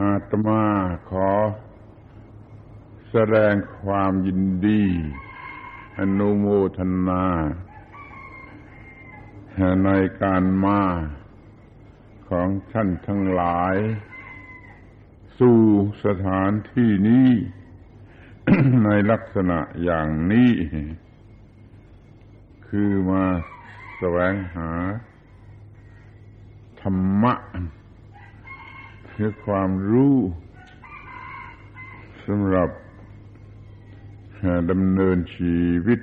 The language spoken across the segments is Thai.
อาตมาขอ แสดงความยินดี อนุโมทนา ในการมาของท่านทั้งหลาย สู่สถานที่นี้ ในลักษณะอย่างนี้ คือมาแสวงหา ธรรมะ คือความรู้สำหรับดำเนินชีวิต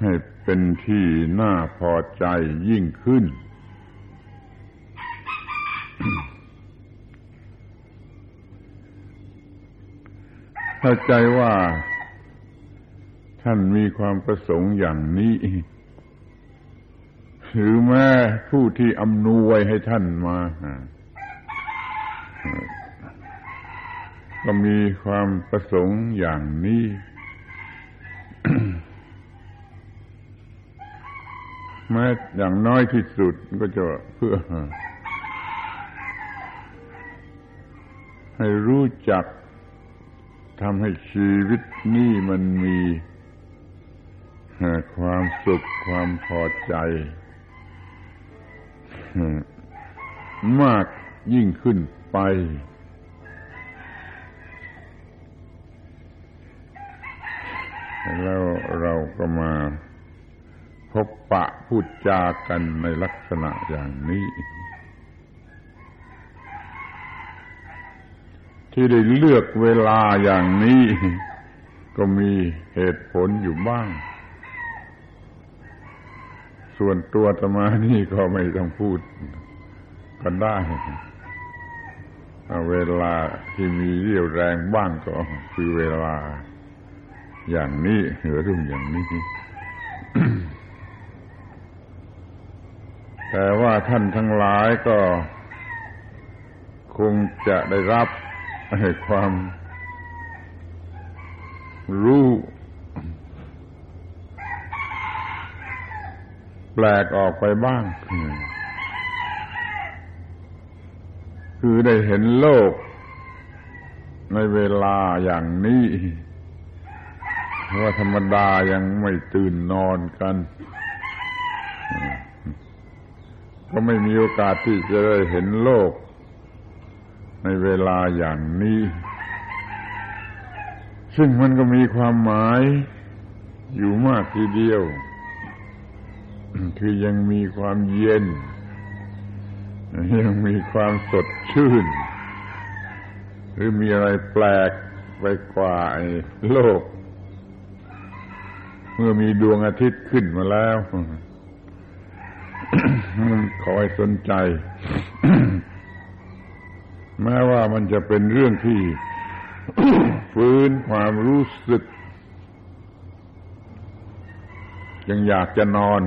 ให้เป็นที่น่าพอใจยิ่งขึ้น เข้าใจว่าท่านมีความประสงค์อย่างนี้หรือแม้ผู้ที่อำนวยให้ท่านมา ก็มีความประสงค์อย่างนี้ แม้อย่างน้อยที่สุดก็จะเพื่อ ให้รู้จักทำให้ชีวิตนี้มันมีความสุขความพอใจ มากยิ่งขึ้น ไปแล้วเราก็มาพบปะพูดจากันในลักษณะอย่างนี้ ที่ได้เลือกเวลาอย่างนี้ ก็มีเหตุผลอยู่บ้าง ส่วนตัวตมานี่ก็ไม่ต้องพูดกันได้ เวลาที่มีเรี่ยวแรงบ้างก็คือเวลา อย่างนี้หรือรุ่งอย่างนี้ แต่ว่าท่านทั้งหลายก็คงจะได้รับให้ความรู้แปลกออกไปบ้าง คือได้เห็นโลก ในเวลาอย่างนี้ ว่าธรรมดายังไม่ตื่นนอนกัน ก็ไม่มีโอกาสที่จะได้เห็นโลก ในเวลาอย่างนี้ ซึ่งมันก็มีความหมายอยู่มากทีเดียว คือยังมีความเย็น ยังมีความสดชื่น หรือมีอะไรแปลกไปกว่าโลก เมื่อมีดวงอาทิตย์ขึ้นมาแล้วคอยสนใจ แม้ว่ามันจะเป็นเรื่องที่ฟื้นความรู้สึก ยังอยากจะนอน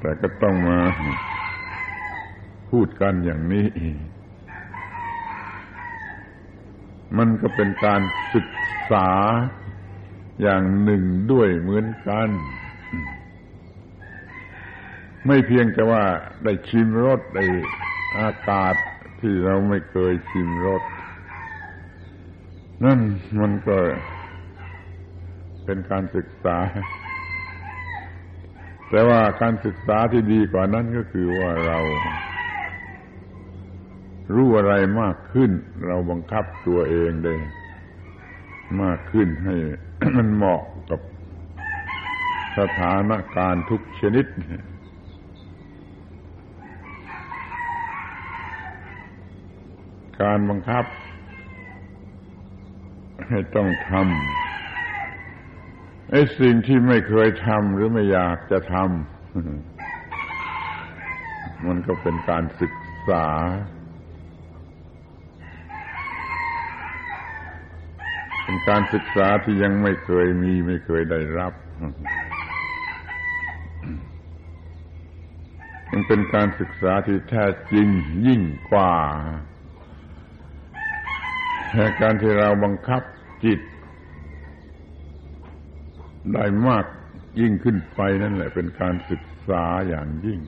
แต่ก็ต้องมา พูดกันอย่างนี้ มันก็เป็นการศึกษาอย่างหนึ่งด้วยเหมือนกัน ไม่เพียงแต่ว่าได้ชิมรสได้อากาศที่เราไม่เคยชิมรสนั่นมันก็เป็นการศึกษา แต่ว่าการศึกษาที่ดีกว่านั้นก็คือว่าเรา รู้อะไรมากขึ้น เราบังคับตัวเองได้ มากขึ้นให้มันเหมาะกับสถานการณ์ทุกชนิด การบังคับ ให้ต้องทำไอ้สิ่งที่ไม่เคยทำหรือไม่อยากจะทำมันก็เป็นการศึกษา เป็นการศึกษาที่ยังไม่เคยมีไม่เคยได้รับมันเป็นการศึกษาที่แท้จริงยิ่งกว่าการที่เราบังคับจิต ได้มากยิ่งขึ้นไปนั่นแหละ เป็นการศึกษาอย่างยิ่ง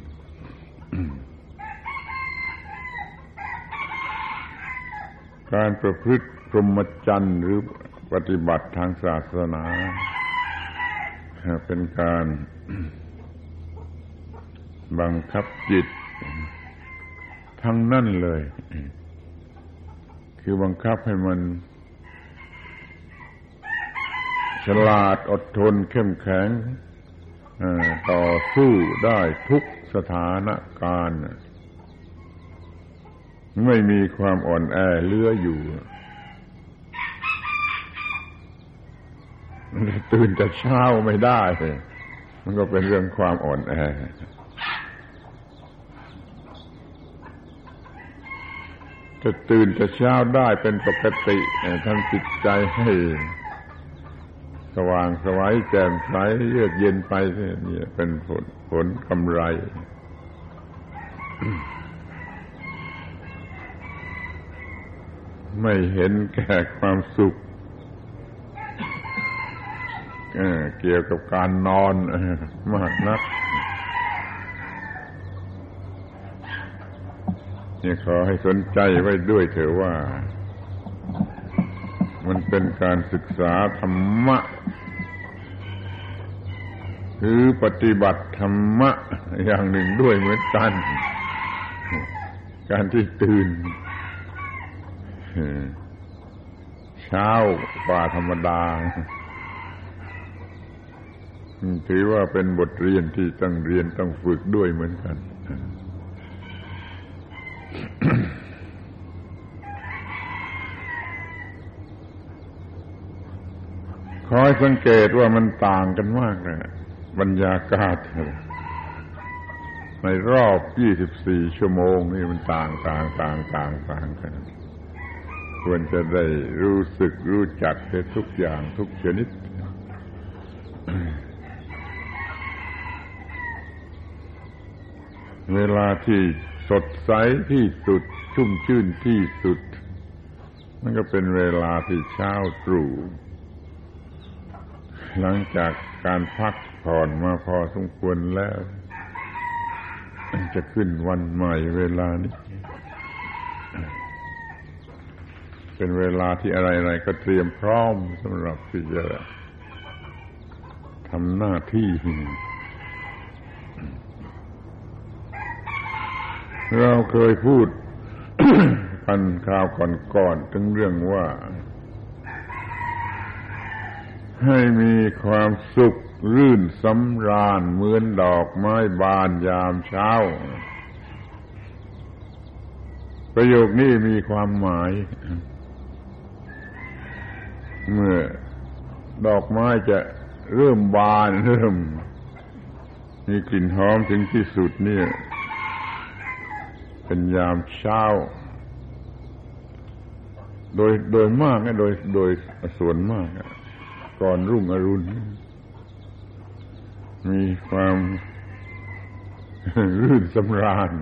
การประพฤติพรหมจรรย์หรือ ปฏิบัติทางศาสนา เป็นการบังคับจิต ทั้งนั่นเลย คือบังคับให้มัน ฉลาดอดทนเข้มแข็งต่อสู้ได้ทุกสถานการณ์ ไม่มีความอ่อนแอเลืออยู่ ตื่นแต่เช้าไม่ได้ มันก็เป็นเรื่องความอ่อนแอจะตื่นแต่เช้าได้เป็นปกติทำจิตใจให้ สว่างสวัยแจ่มใสเยือกเย็นไปนี่เป็นผลผลกำไรไม่เห็นแก่ความสุข เกี่ยวกับการนอนมากนักนี่ขอให้สนใจไว้ด้วยเถอะว่า มันเป็นการศึกษาธรรมะคือปฏิบัติธรรมะอย่างหนึ่งด้วยเหมือนกัน การที่ตื่นเช้ากว่าธรรมดา ถือว่าเป็นบทเรียนที่ต้องเรียนต้องฝึกด้วยเหมือนกัน คอยสังเกตว่ามันต่างกันมากเลยบรรยากาศ ในรอบ 24 ชั่วโมงนี่มันต่างต่างต่างต่างต่างกันควรจะได้รู้สึกรู้จักทุกอย่างทุกชนิด เวลาที่สดใสที่สุด ชุ่มชื่นที่สุดมันก็เป็นเวลาที่เช้าตรู่หลังจากการพักผ่อนมาพอสมควรแล้ว จะขึ้นวันใหม่เวลานี้ เป็นเวลาที่อะไรๆก็เตรียมพร้อมสำหรับที่จะทำหน้าที่ เราเคยพูดกันคราวก่อนๆถึงเรื่องว่า ให้มีความสุขรื่นสำราญเหมือนดอกไม้บานยามเช้า ประโยคนี้มีความหมาย เมื่อดอกไม้จะเริ่มบานเริ่ม มีกลิ่นหอมถึงที่สุดเนี่ย เป็นยามเช้า โดยโดยมากนะโดยโดยส่วนมาก ก่อนรุ่งอรุณ มีความรื่นสำราญ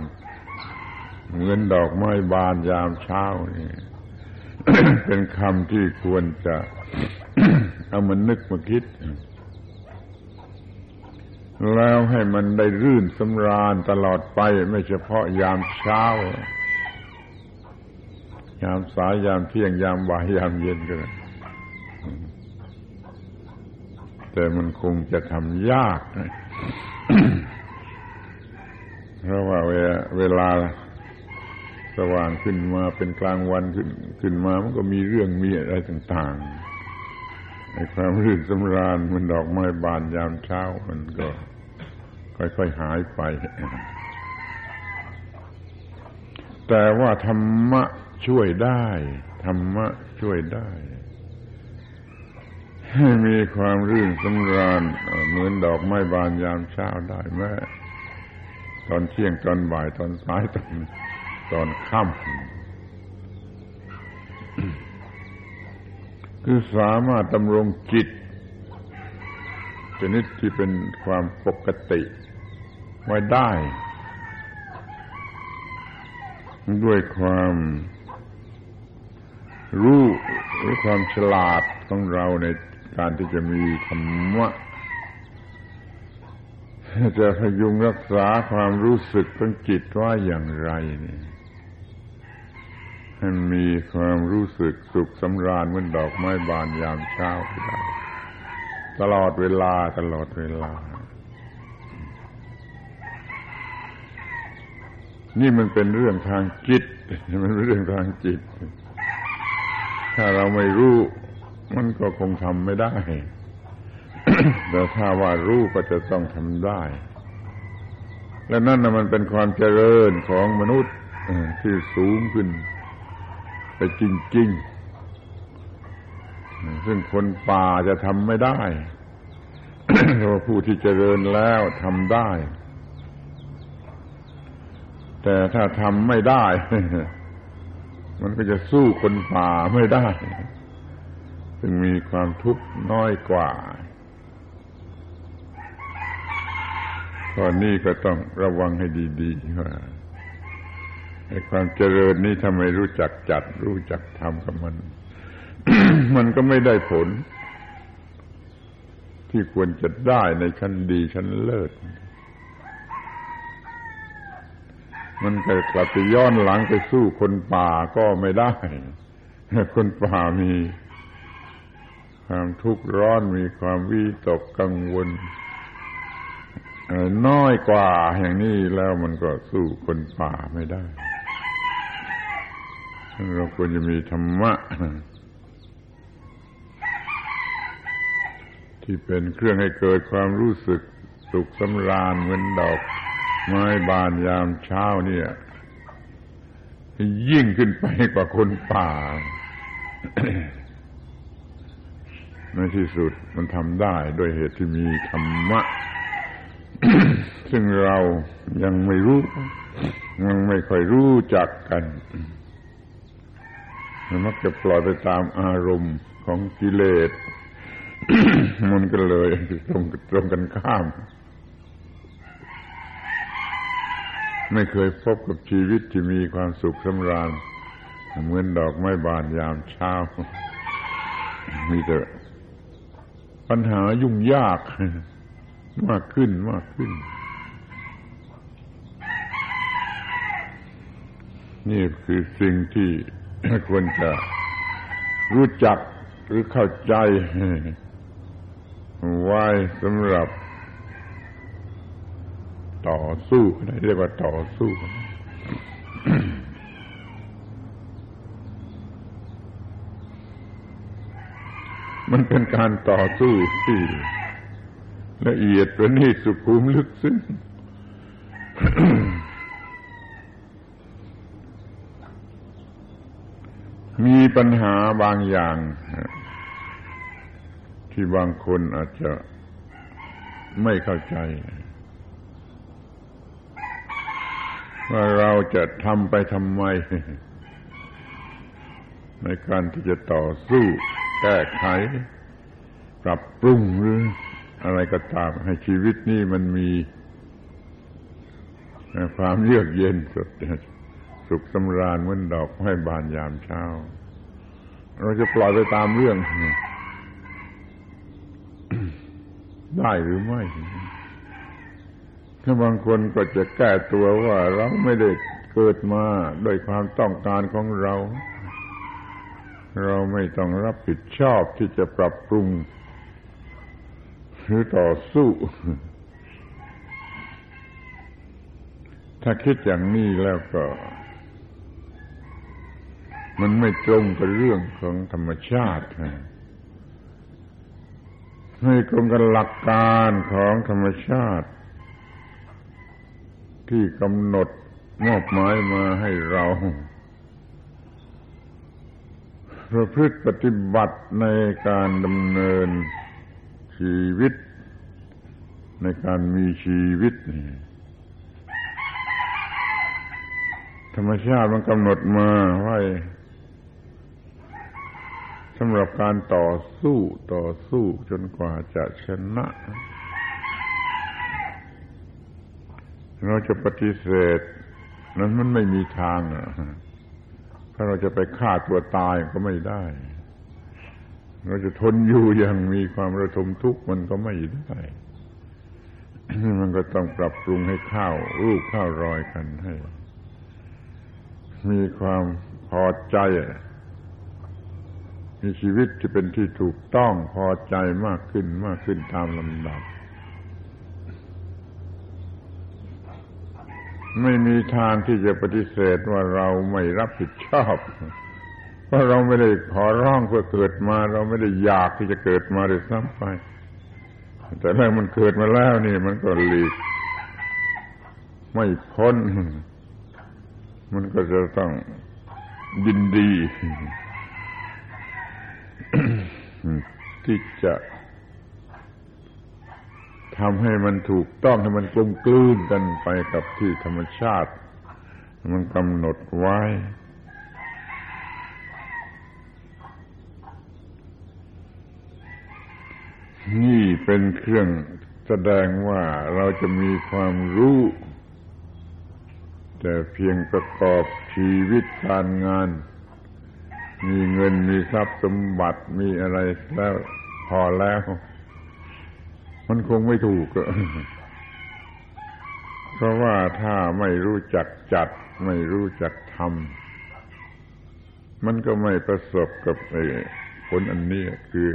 เหมือนดอกไม้บานยามเช้านี่เป็นคำที่ควรจะเอามันนึกมาคิด แล้วให้มันได้รื่นสำราญตลอดไปไม่เฉพาะยามเช้า ยามสายยามเที่ยงยามบ่ายยามเย็นก็ได้แต่มันคงจะทำยากเพราะว่าเวลาสว่างขึ้นมาเป็นกลางวันขึ้นขึ้นมามันก็มีเรื่องมีอะไรต่างๆในความรื่นสำราญมันดอกไม้บานยามเช้ามันก็ ค่อยๆหายไป แต่ว่าธรรมะช่วยได้ ธรรมะช่วยได้ ให้มีความรื่นสำราญเหมือนดอกไม้บานยามเช้าได้แม้ตอนเที่ยงตอนบ่ายตอนสายตอนตอนค่ำคือสามารถดำรงจิตชนิดที่เป็นความปกติ ไว้ได้ ด้วยความรู้หรือความฉลาดของเราในการที่จะมีธรรมะจะพยุงรักษาความรู้สึกของจิตว่าอย่างไรนี่ให้มีความรู้สึกสุขสำราญเหมือนดอกไม้บานยามเช้าได้ตลอดเวลาตลอดเวลา นี่มันเป็นเรื่องทางจิต มันเป็นเรื่องทางจิต ถ้าเราไม่รู้ มันก็คงทำไม่ได้ แต่ถ้าว่ารู้ก็จะต้องทำได้ และนั่นนะมันเป็นความเจริญของมนุษย์ที่สูงขึ้น ไปจริง ๆ ซึ่งคนป่าจะทำไม่ได้เพราะผู้ที่เจริญแล้วทำได้ แต่ถ้าทำไม่ได้ มันก็จะสู้คนป่าไม่ได้ ซึ่งมีความทุกข์น้อยกว่าข้อนี้ก็ต้องระวังให้ดีๆว่าไอ้ความเจริญนี้ทำไมรู้จักจัด รู้จักทำกับมัน มันก็ไม่ได้ผล ที่ควรจะได้ในชั้นดีชั้นเลิศ มันก็กลับไปย้อนหลังไปสู้คนป่าก็ไม่ได้ คนป่ามีความทุกข์ร้อนมีความวิตกกังวลน้อยกว่าอย่างนี้แล้วมันก็สู้คนป่าไม่ได้ เราควรจะมีธรรมะ ที่เป็นเครื่องให้เกิดความรู้สึกสุขสำราญเหมือนดอก ไม้บานยามเช้าเนี่ย ยิ่งขึ้นไปกว่าคนป่าในที่สุดมันทำได้ด้วยเหตุที่มีธรรมะ ซึ่งเรายังไม่รู้ ยังไม่ค่อยรู้จักกันมันมักจะปล่อยไปตามอารมณ์ของกิเลส มันก็เลยตรงตรงกันข้าม ไม่เคยพบกับชีวิตที่มีความสุขสำราญ เหมือนดอกไม้บานยามเช้า มีแต่ปัญหายุ่งยากมากขึ้นมากขึ้น นี่คือสิ่งที่ควรจะรู้จักหรือเข้าใจไว้สำหรับ ต่อสู้เรียกว่าต่อสู้มันเป็นการต่อสู้ที่ละเอียดประณีตสุขุมลึกซึ้งมีปัญหาบางอย่าง ที่บางคนอาจจะไม่เข้าใจ ว่าเราจะทำไปทำไม ในการที่จะต่อสู้ แก้ไข ปรับปรุงหรืออะไรก็ตามให้ชีวิตนี้มันมีความเยือกเย็นสดสุขสำราญเหมือนดอกไม้บานยามเช้า เราจะปล่อยไปตามเรื่อง ได้หรือไม่ บางคนก็จะแก้ตัวว่าเราไม่ได้เกิดมาโดยความต้องการของเรา เราไม่ต้องรับผิดชอบที่จะปรับปรุงหรือต่อสู้ ถ้าคิดอย่างนี้แล้วก็ มันไม่ตรงกับเรื่องของธรรมชาติไม่ตรงกับหลักการของธรรมชาติ ที่กำหนดมอบหมายมาให้เราประพฤติปฏิบัติในการดำเนินชีวิต ในการมีชีวิตนี่ธรรมชาติมันกำหนดมาไว้สำหรับการต่อสู้ต่อสู้จนกว่าจะชนะ เราจะปฏิเสธนั้นมันไม่มีทางถ้าเราจะไปฆ่าตัวตายก็ไม่ได้ เราจะทนอยู่อย่างมีความระทมทุกข์มันก็ไม่ได้มันก็ต้องปรับปรุงให้ข้าวรูปข้าวรอยกันให้ มีความพอใจ มีชีวิตที่เป็นที่ถูกต้องพอใจมากขึ้นมากขึ้นตามลำดับ ไม่มีทางที่จะปฏิเสธว่าเราไม่รับผิดชอบ เพราะเราไม่ได้ขอร้องเพื่อเกิดมา เราไม่ได้อยากที่จะเกิดมาเลยซ้ำไป แต่ถ้ามันเกิดมาแล้วนี่ มันก็หลีกไม่พ้น มันก็จะต้องยินดี ที่จะ ทำให้มันถูกต้องให้มันกลมกลืนกันไปกับที่ธรรมชาติ มันกำหนดไว้นี่เป็นเครื่องแสดงว่าเราจะมีความรู้ แต่เพียงประกอบชีวิตการงาน มีเงินมีทรัพย์สมบัติมีอะไรแล้วพอแล้ว มันคงไม่ถูกเพราะว่าถ้าไม่รู้จักจัด ไม่รู้จักทำมันก็ไม่ประสบกับผลอันนี้คือ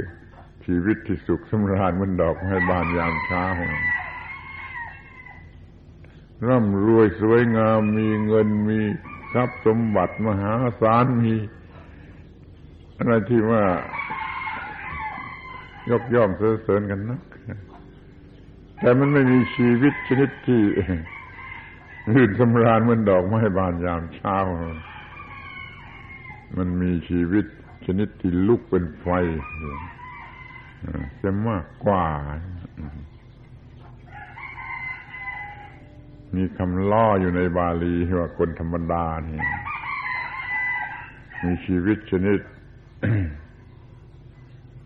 ชีวิตที่สุขสำราญมันดอกไม้บานยามเช้าร่ำรวยสวยงามมีเงินมีทรัพย์สมบัติมหาศาลมีอะไรที่ว่ายกย่องเสริญกันนัก แต่มันไม่มีชีวิตชนิดที่รื่นสำราญเหมือนดอกไม้บานยามเช้า มันมีชีวิตชนิดที่ลุกเป็นไฟจะมากกว่า มีคำล่ออยู่ในบาลีว่าคนธรรมดานี่มีชีวิตชนิด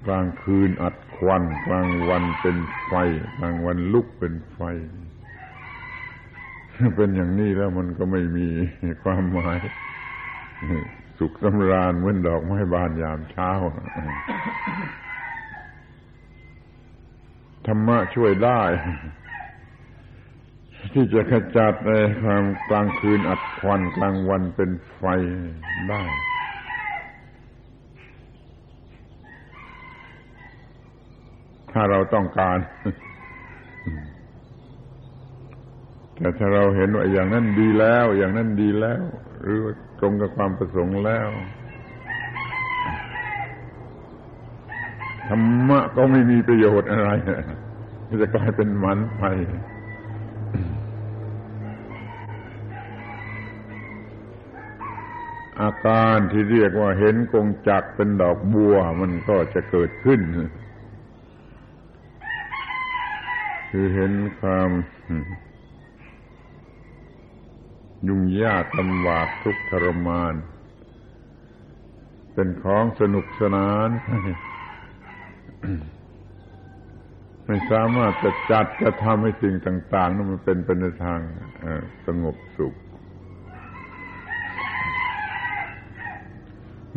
กลางคืนอัดควัน กลางวันเป็นไฟ กลางวันลุกเป็นไฟ เป็นอย่างนี้แล้วมันก็ไม่มีความหมาย สุขสำราญเหมือนดอกไม้บานยามเช้าธรรมะช่วยได้ ที่จะขจัดในความกลางคืนอัดควันกลางวันเป็นไฟได้ ถ้าเราต้องการ แต่ถ้าเราเห็นว่าอย่างนั้นดีแล้ว อย่างนั้นดีแล้ว หรือตรงกับความประสงค์แล้วธรรมะก็ไม่มีประโยชน์อะไรจะกลายเป็นมันไปอาการที่เรียกว่าเห็นกงจักเป็นดอกบัวมันก็จะเกิดขึ้น คือเห็นความยุ่งยากลำบากทุกข์ทรมาน เป็นของสนุกสนาน ไม่สามารถจะจัดจะทำให้สิ่งต่างๆนั้นมันเป็นไปในทางสงบสุข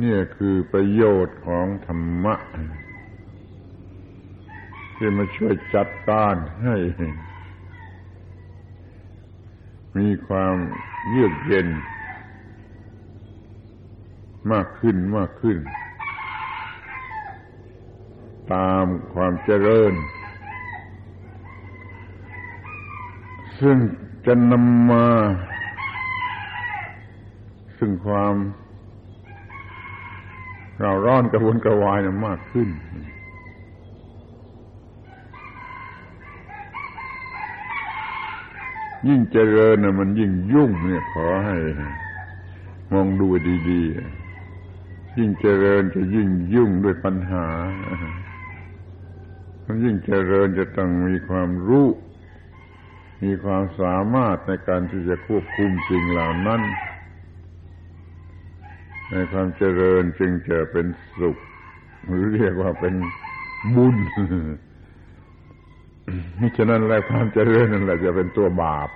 นี่คือประโยชน์ของธรรมะ ที่มาช่วยจัดการให้มีความเยือกเย็น มากขึ้นมากขึ้น ตามความเจริญ ซึ่งจะนำมา ซึ่งความเราร้อนกระวนกระวายนะมากขึ้น ยิ่งเจริญนะมันยิ่งยุ่งเนี่ยขอให้มองดูดีๆ ยิ่งเจริญจะยิ่งยุ่งด้วยปัญหามันยิ่งเจริญจะต้องมีความรู้ มีความสามารถในการที่จะควบคุมสิ่งเหล่านั้น ในความเจริญจึงจะเป็นสุข หรือเรียกว่าเป็นบุญ ฉะนั้นแล้วความเจริญนั่นแหละจะเป็นตัวบาป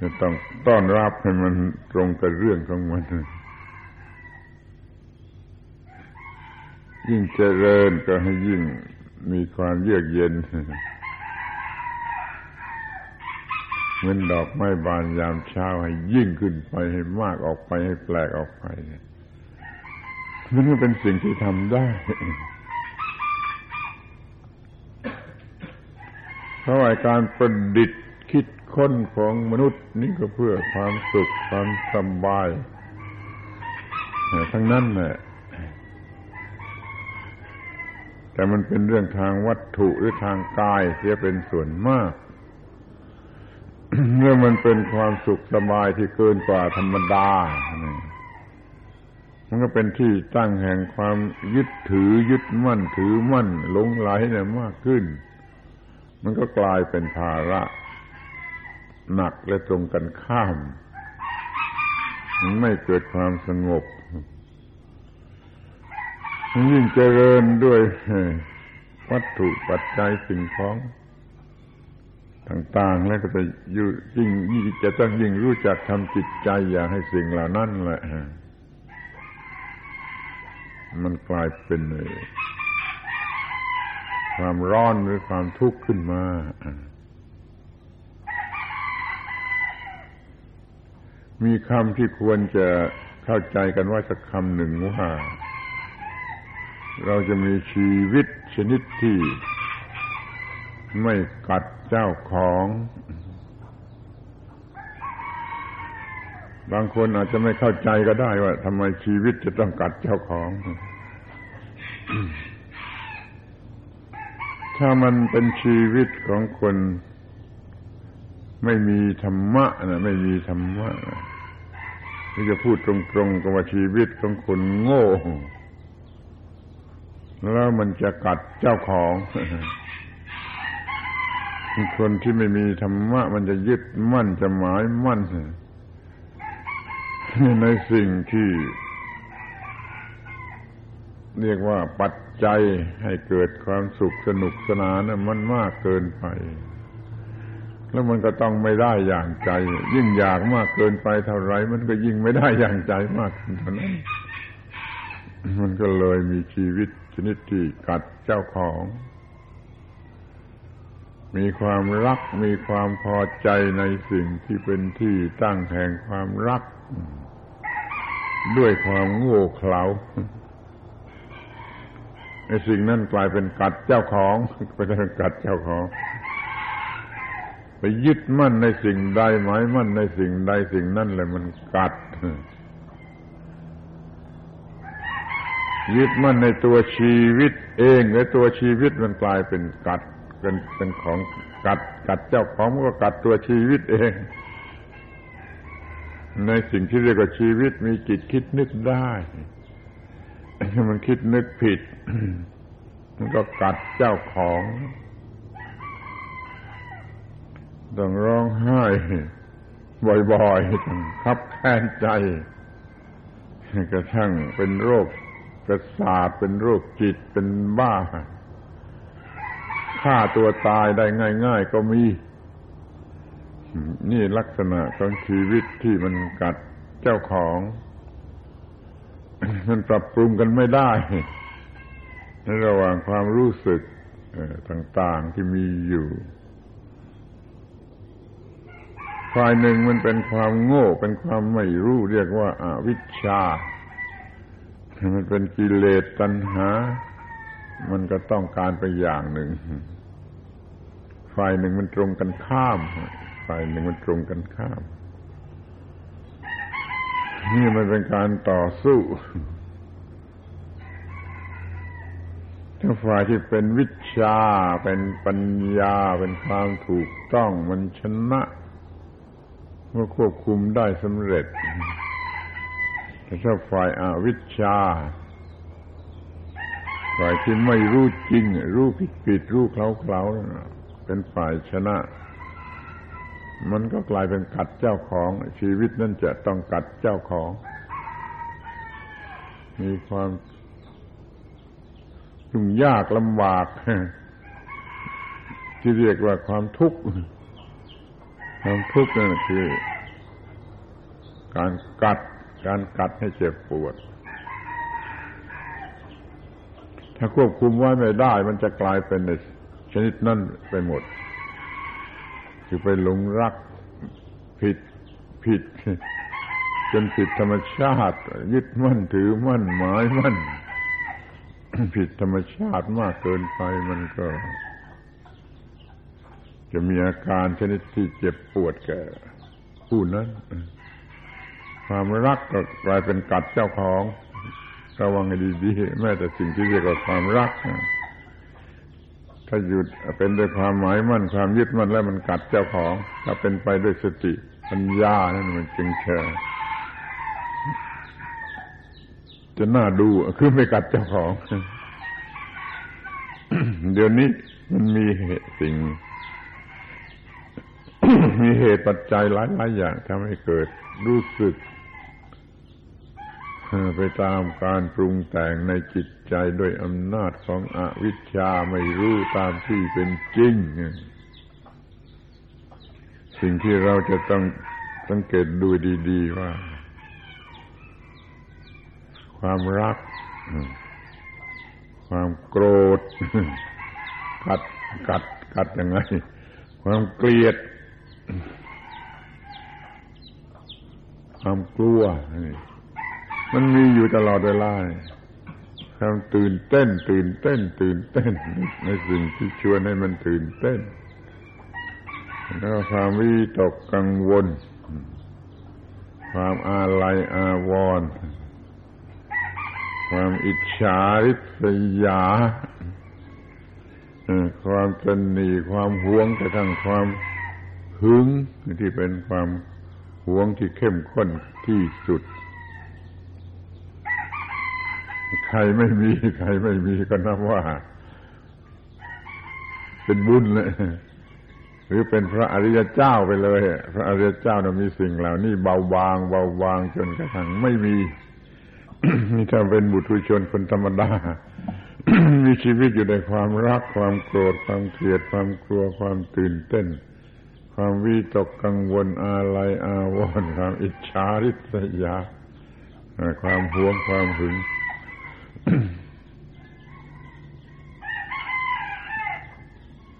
จะต้องต้อนรับให้มันตรงกับเรื่องของมัน ยิ่งเจริญก็ให้ยิ่งมีความเยือกเย็น เหมือนดอกไม้บานยามเช้าให้ยิ่งขึ้นไปให้มากออกไปให้แปลกออกไปมันก็เป็นสิ่งที่ทำได้ เพ ราะาการประดิษฐ์คิดค้นของมนุษย์นี่ก็เพื่อความสุขความสบายทั้งนั้นแหละแต่มันเป็นเรื่องทางวัตถุหรือทางกายเสียเป็นส่วนมากเมื่อมันเป็นความสุขสบายที่เกินกว่าธรรมดา มันก็เป็นที่ตั้งแห่งความยึดถือยึดมั่นถือมั่นหลงไหลเนี่ยมากขึ้น มันก็กลายเป็นภาระหนักและตรงกันข้าม มันไม่เกิดความสงบยิ่งเจริญด้วยวัตถุปัจจัยสิ่งของต่างๆ แล้วก็จะยิ่งยิ่งจะต้องยิ่งรู้จักทำจิตใจอย่าให้สิ่งเหล่านั้นแหละมันกลายเป็น ความร้อนหรือความทุกข์ขึ้นมามีคำที่ควรจะเข้าใจกันว่าสักคำหนึ่งว่า เราจะมีชีวิตชนิดที่ ไม่กัดเจ้าของ บางคนอาจจะไม่เข้าใจก็ได้ว่าทำไมชีวิตจะต้องกัดเจ้าของ ถ้ามันเป็นชีวิตของคน ไม่มีธรรมะนะไม่มีธรรมะที่จะพูดตรงๆกับว่าชีวิตของคนโง่ แล้วมันจะกัดเจ้าของคนที่ไม่มีธรรมะ มันจะยึดมั่นจะหมายมั่นในสิ่งที่ เรียกว่าปัจจัยให้เกิดความสุขสนุกสนานมันมากเกินไป แล้วมันก็ต้องไม่ได้อย่างใจ ยิ่งอยากมากเกินไปเท่าไรมันก็ยิ่งไม่ได้อย่างใจมากเท่านั้นมันก็เลยมีชีวิตชนิดที่กัดเจ้าของ มีความรักมีความพอใจในสิ่งที่เป็นที่ตั้งแห่งความรัก ด้วยความโง่เขลา ไอ้สิ่งนั้นกลายเป็นกัดเจ้าของไปเป็นกัดเจ้าของ ไปยึดมั่นในสิ่งใดหมายมั่นในสิ่งใดสิ่งนั้นเลยมันกัดยึดมั่นในตัวชีวิตเองและตัวชีวิตมันกลายเป็นกัดเป็นเป็นของกัดกัดเจ้าของมันก็กัดตัวชีวิตเอง ในสิ่งที่เรียกว่าชีวิตมีจิตคิดนึกได้ มันคิดนึกผิด มันก็กัดเจ้าของต้องร้องไห้ บ่อยๆต้องคับแค้นใจกระทั่งเป็นโรคประสาทเป็นโรคจิตเป็นบ้าฆ่าตัวตายได้ง่าย ๆ ก็มี นี่ลักษณะของชีวิตที่มันกัดเจ้าของ มันปรับปรุงกันไม่ได้ในระหว่างความรู้สึกต่างๆที่มีอยู่ ฝ่ายหนึ่งมันเป็นความโง่ เป็นความไม่รู้เรียกว่าอาวิชชา มันเป็นกิเลสตัณหา มันก็ต้องการไปอย่างหนึ่ง ฝ่ายหนึ่งมันตรงกันข้าม ฝ่ายหนึ่งมันตรงกันข้าม นี่มันเป็นการต่อสู้ถ้าฝ่ายที่เป็นวิชา เป็นปัญญา เป็นความถูกต้องมันชนะเมื่อควบคุมได้สำเร็จแต่ถ้าฝ่ายอาวิชา ฝ่ายที่ไม่รู้จริง รู้ผิดผิดรู้เคล้าเคล้าเป็นฝ่ายชนะ มันก็กลายเป็นกัดเจ้าของชีวิตนั่นจะต้องกัดเจ้าของมีความยุ่งยากลำบากที่เรียกว่าความทุกข์ความทุกข์นั่นคือ การกัด การกัดให้เจ็บปวด ถ้าควบคุมไว้ไม่ได้ มันจะกลายเป็นชนิดนั้นไปหมด คือไปหลงรักผิดผิด จนผิดธรรมชาติ ยึดมั่นถือมั่นหมายมั่น ผิดธรรมชาติมากเกินไปมันก็ จะมีอาการชนิดที่เจ็บปวดแก่ผู้นั้นความรักก็กลายเป็นกัดเจ้าของ ระวังให้ดีๆแม้แต่สิ่งที่เรียกว่าความรัก ถ้าหยุดเป็นด้วยความหมายมั่นความยึดมั่นแล้วมันกัดเจ้าของ ถ้าเป็นไปด้วยสติปัญญานั่นมันจึงเชิจะน่าดูคือไม่กัดเจ้าของ เดี๋ยวนี้มันมีเหตุสิ่ง มีเหตุปัจจัยหลายๆอย่างทำให้เกิดรู้สึก ไปตามการปรุงแต่งในจิตใจด้วยอำนาจของอวิชชาไม่รู้ตามที่เป็นจริง สิ่งที่เราจะต้องสังเกตดูดีๆว่า ความรัก ความโกรธ กัดกัดกัดยังไง ความเกลียด ความกลัว มันมีอยู่ตลอดเวลาความตื่นเต้น ตื่นเต้น ตื่นเต้น ในสิ่งที่ชวนให้มันตื่นเต้น แล้วความวิตกกังวล ความอาลัยอาวรณ์ความอิจฉาริษยาความตนหนีความหวงกระทั่งความหึงที่เป็นความหวงที่เข้มข้นที่สุด ใครไม่มี ใครไม่มีก็นับว่า เป็นบุญเลยหรือเป็นพระอริยเจ้าไปเลย พระอริยเจ้านะมีสิ่งเหล่านี้เบาบาง เบาบางจนกระทั่งไม่มีนี่ถ้าเป็นบุตรชนคนธรรมดา มีชีวิตอยู่ในความรัก ความโกรธ ความเกลียด ความกลัว ความตื่นเต้น ความวิตกกังวลอาลัยอาวรณ์ความอิจฉาริษยา ความหวงความหึง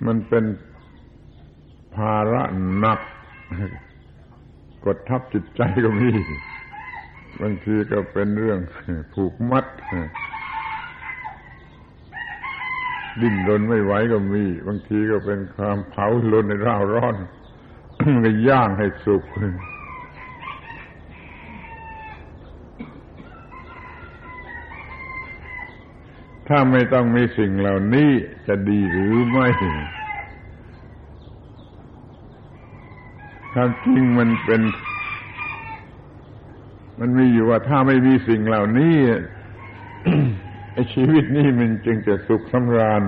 มันเป็นภาระหนัก กดทับจิตใจก็มีบางทีก็เป็นเรื่องผูกมัด ดิ้นรนไม่ไหวก็มี บางทีก็เป็นความเผาลนในร่าร้อนก็ย่างให้สุก ถ้าไม่ต้องมีสิ่งเหล่านี้จะดีหรือไม่ความจริงมันเป็น มันมีอยู่ว่าถ้าไม่มีสิ่งเหล่านี้ไอชีวิตนี้มันจึงจะสุขสำราญ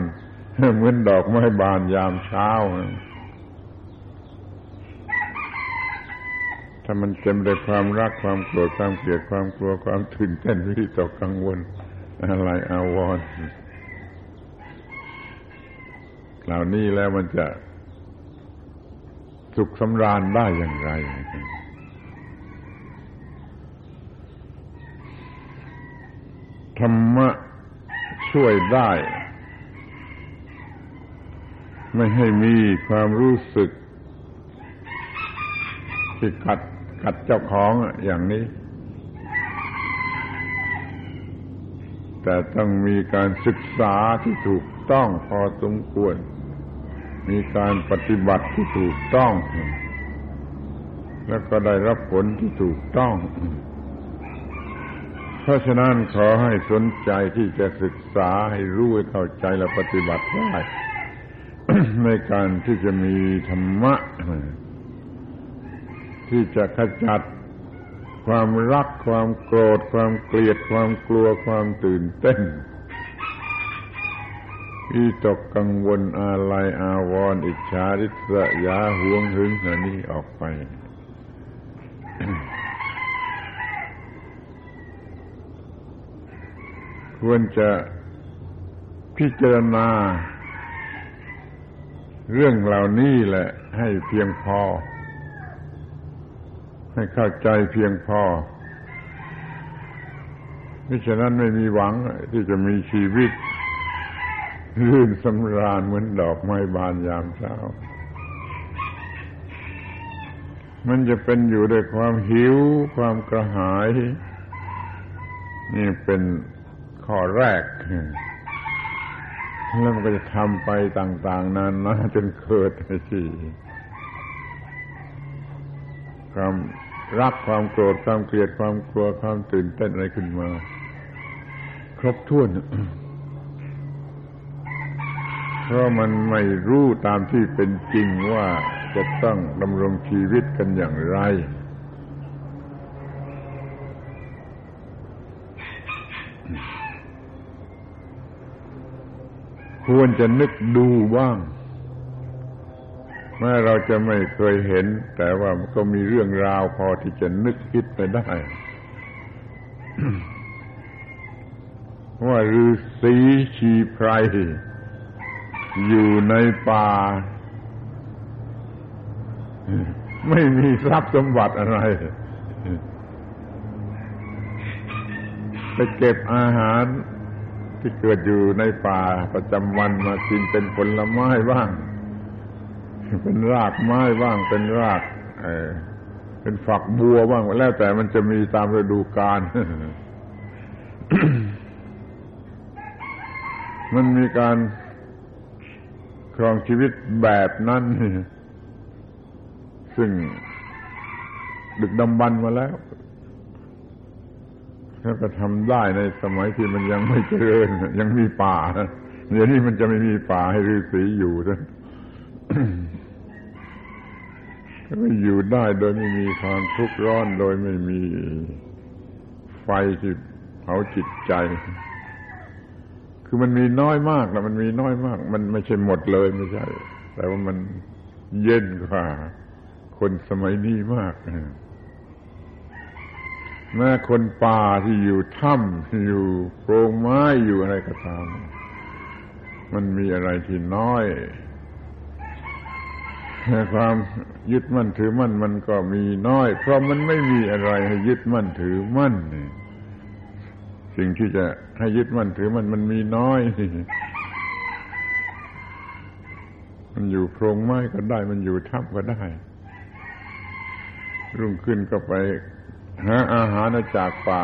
เหมือนดอกไม้บานยามเช้า ถ้ามันเต็มด้วยความรักความโกรธความเกลียดความกลัวความตื่นเต้นวิตกกังวล อะไรอาวรณ์เหล่านี้แล้วมันจะสุขสำราญได้อย่างไร ธรรมะช่วยได้ ไม่ให้มีความรู้สึกที่กัดกัดเจ้าของอย่างนี้ แต่ต้องมีการศึกษาที่ถูกต้องพอสมควร มีการปฏิบัติที่ถูกต้อง แล้วก็ได้รับผลที่ถูกต้อง เพราะฉะนั้นขอให้สนใจที่จะศึกษาให้รู้ให้เข้าใจและปฏิบัติได้ในการที่จะมีธรรมะที่จะขจัด ความรัก ความโกรธ ความเกลียด ความกลัวความตื่นเต้นอีตกกังวลอาลัยอาวรณ์อิจฉาริษยาห่วงหึงเหนี้ออกไป ควรจะพิจารณา เรื่องเหล่านี้แหละให้เพียงพอ ให้เข้าใจเพียงพอมิฉะนั้นไม่มีหวังที่จะมีชีวิตลื่นสำราญเหมือนดอกไม้บานยามเช้า มันจะเป็นอยู่ด้วยความหิว ความกระหาย นี่เป็นข้อแรก แล้วมันก็จะทำไปต่าง ๆ นานนะจนเกิดที่ ความรักความโกรธความเกลียดความกลัวความตื่นเต้นอะไรขึ้นมา ครบถ้วน เพราะมันไม่รู้ตามที่เป็นจริงว่าจะต้องดำรงชีวิตกันอย่างไร ควรจะนึกดูบ้าง แม้เราจะไม่เคยเห็น แต่ว่าก็มีเรื่องราวพอที่จะนึกคิดไปได้ว่าฤาษีชีไพรอยู่ในป่า ไม่มีทรัพย์สมบัติอะไร ไปเก็บอาหารที่เกิดอยู่ในป่าประจำวันมากินเป็นผลไม้บ้าง เป็นรากไม้บ้างเป็นรากเอเป็นฝักบัวบ้างแล้วแต่มันจะมีตามฤดูกาลมันมีการครองชีวิตแบบนั้น ซึ่งดึกดำบรรมาแล้วแล้วก็ทำได้ในสมัยที่มันยังไม่เจริญ ยังมีป่าเดี๋ยวนี้มันจะไม่มีป่าให้ฤาษีอยู่นะ อยู่ได้โดยไม่มีความทุกข์ร้อนโดยไม่มีไฟที่เผาจิตใจ คือมันมีน้อยมากแล้วมันมีน้อยมาก มันไม่ใช่หมดเลยไม่ใช่ แต่ว่ามันเย็นกว่า คนสมัยนี้มากแม้คนป่าที่อยู่ถ้ำอยู่โพรงไม้อยู่อะไรก็ตาม มันมีอะไรที่น้อย ความยึดมั่นถือมั่นมันก็มีน้อย เพราะมันไม่มีอะไรให้ยึดมั่นถือมั่นสิ่งที่จะให้ยึดมั่นถือมั่นมันมีน้อยมันอยู่โพรงไม้ก็ได้ มันอยู่ทับก็ได้ รุ่งขึ้นก็ไปหาอาหารจากป่า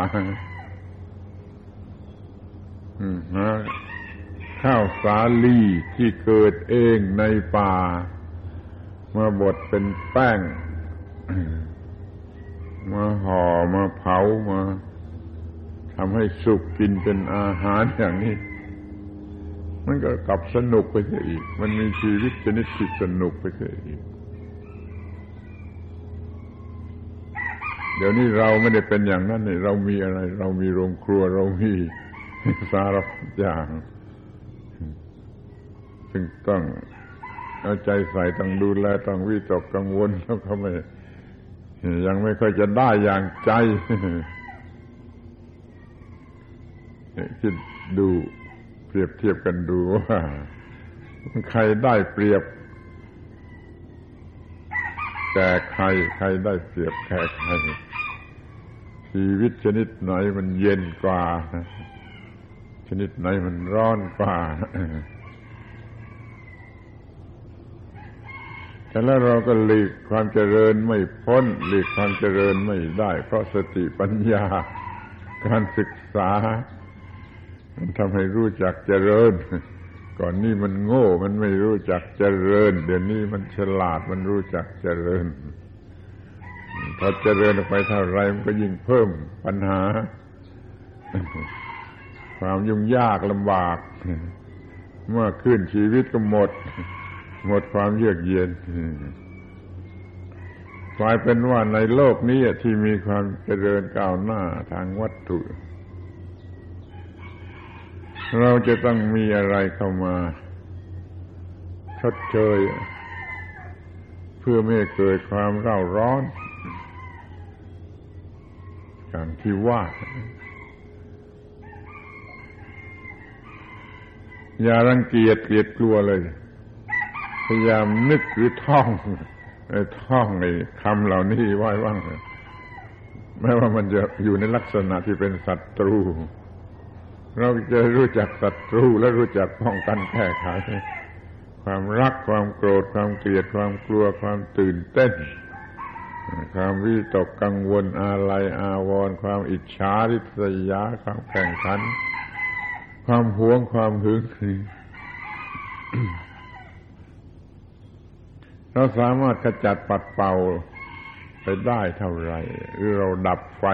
หาข้าวสาลีที่เกิดเองในป่า มาบดเป็นแป้ง มาห่อมาเผามาทำให้สุกกินเป็นอาหารอย่างนี้ มันก็กลับสนุกไปเสียอีก มันมีชีวิตชนิดที่สนุกไปเสียอีก เดี๋ยวนี้เราไม่ได้เป็นอย่างนั้นนี่เรามีอะไร เรามีโรงครัวเรามีสารพัดอย่าง ซึ่งต้อง เอาใจใส่ต้องดูแลต้องวิตกกังวลแล้วก็ไม่ยังไม่ค่อยจะได้อย่างใจคิดดูเปรียบเทียบกันดูว่าใครได้เปรียบแก่ใครใครได้เปรียบแก่ใครชีวิตชนิดไหนมันเย็นกว่า ชนิดไหนมันร้อนกว่า แต่แล้วเราก็หลีกความเจริญไม่พ้น หลีกความเจริญไม่ได้ เพราะสติปัญญา การศึกษา มันทำให้รู้จักเจริญ ก่อนนี้มันโง่ มันไม่รู้จักเจริญ เดี๋ยวนี้มันฉลาดมันรู้จักเจริญ พอเจริญไปเท่าไรมันก็ยิ่งเพิ่มปัญหา ความยุ่งยากลำบาก เมื่อขึ้นชีวิตก็หมด หมดความเยือกเย็นกลายเป็นว่าในโลกนี้ที่มีความเจริญก้าวหน้าทางวัตถุ เราจะต้องมีอะไรเข้ามาชดเชย เพื่อไม่เกิดความเร่าร้อนอย่างที่ว่า อย่ารังเกียจเกลียดกลัวเลย พยายามนึกหรือท่องท่องไอ้คำเหล่านี้ไว้ว่างแม้ว่ามันจะอยู่ในลักษณะที่เป็นศัตรู เราจะรู้จักศัตรูและรู้จักป้องกันแก้ไขความรักความโกรธความเกลียดความกลัวความตื่นเต้น ความวิตกกังวลอะไรอาวรณ์ความอิจฉาริษยาความแข่งขัน ความหวงความหึง เราสามารถขจัดปัดเป่าไปได้เท่าไรหรือเราดับไฟ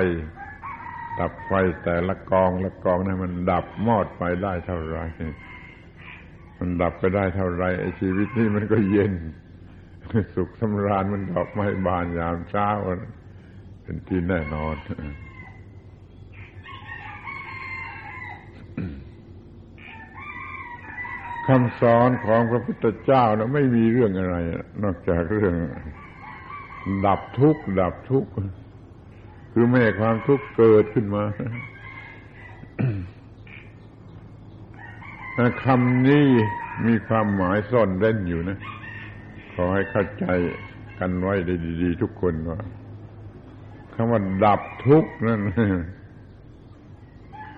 ดับไฟแต่ละกองละกองนั้นมันดับมอดไปได้เท่าไรมันดับไปได้เท่าไรไอ้ชีวิตนี้มันก็เย็น สุขสำราญมันดอกไม้บานยามเช้าเป็นที่แน่นอน คำสอนของพระพุทธเจ้านะไม่มีเรื่องอะไร นอกจากเรื่อง ดับทุกข์ ดับทุกข์ คือไม่ให้ความทุกข์เกิดขึ้นมาคำนี้มีความหมายซ่อนเร้นอยู่นะ ขอให้เข้าใจกันไว้ได้ดี ๆ ทุกคนว่าคำว่าดับทุกข์นั่น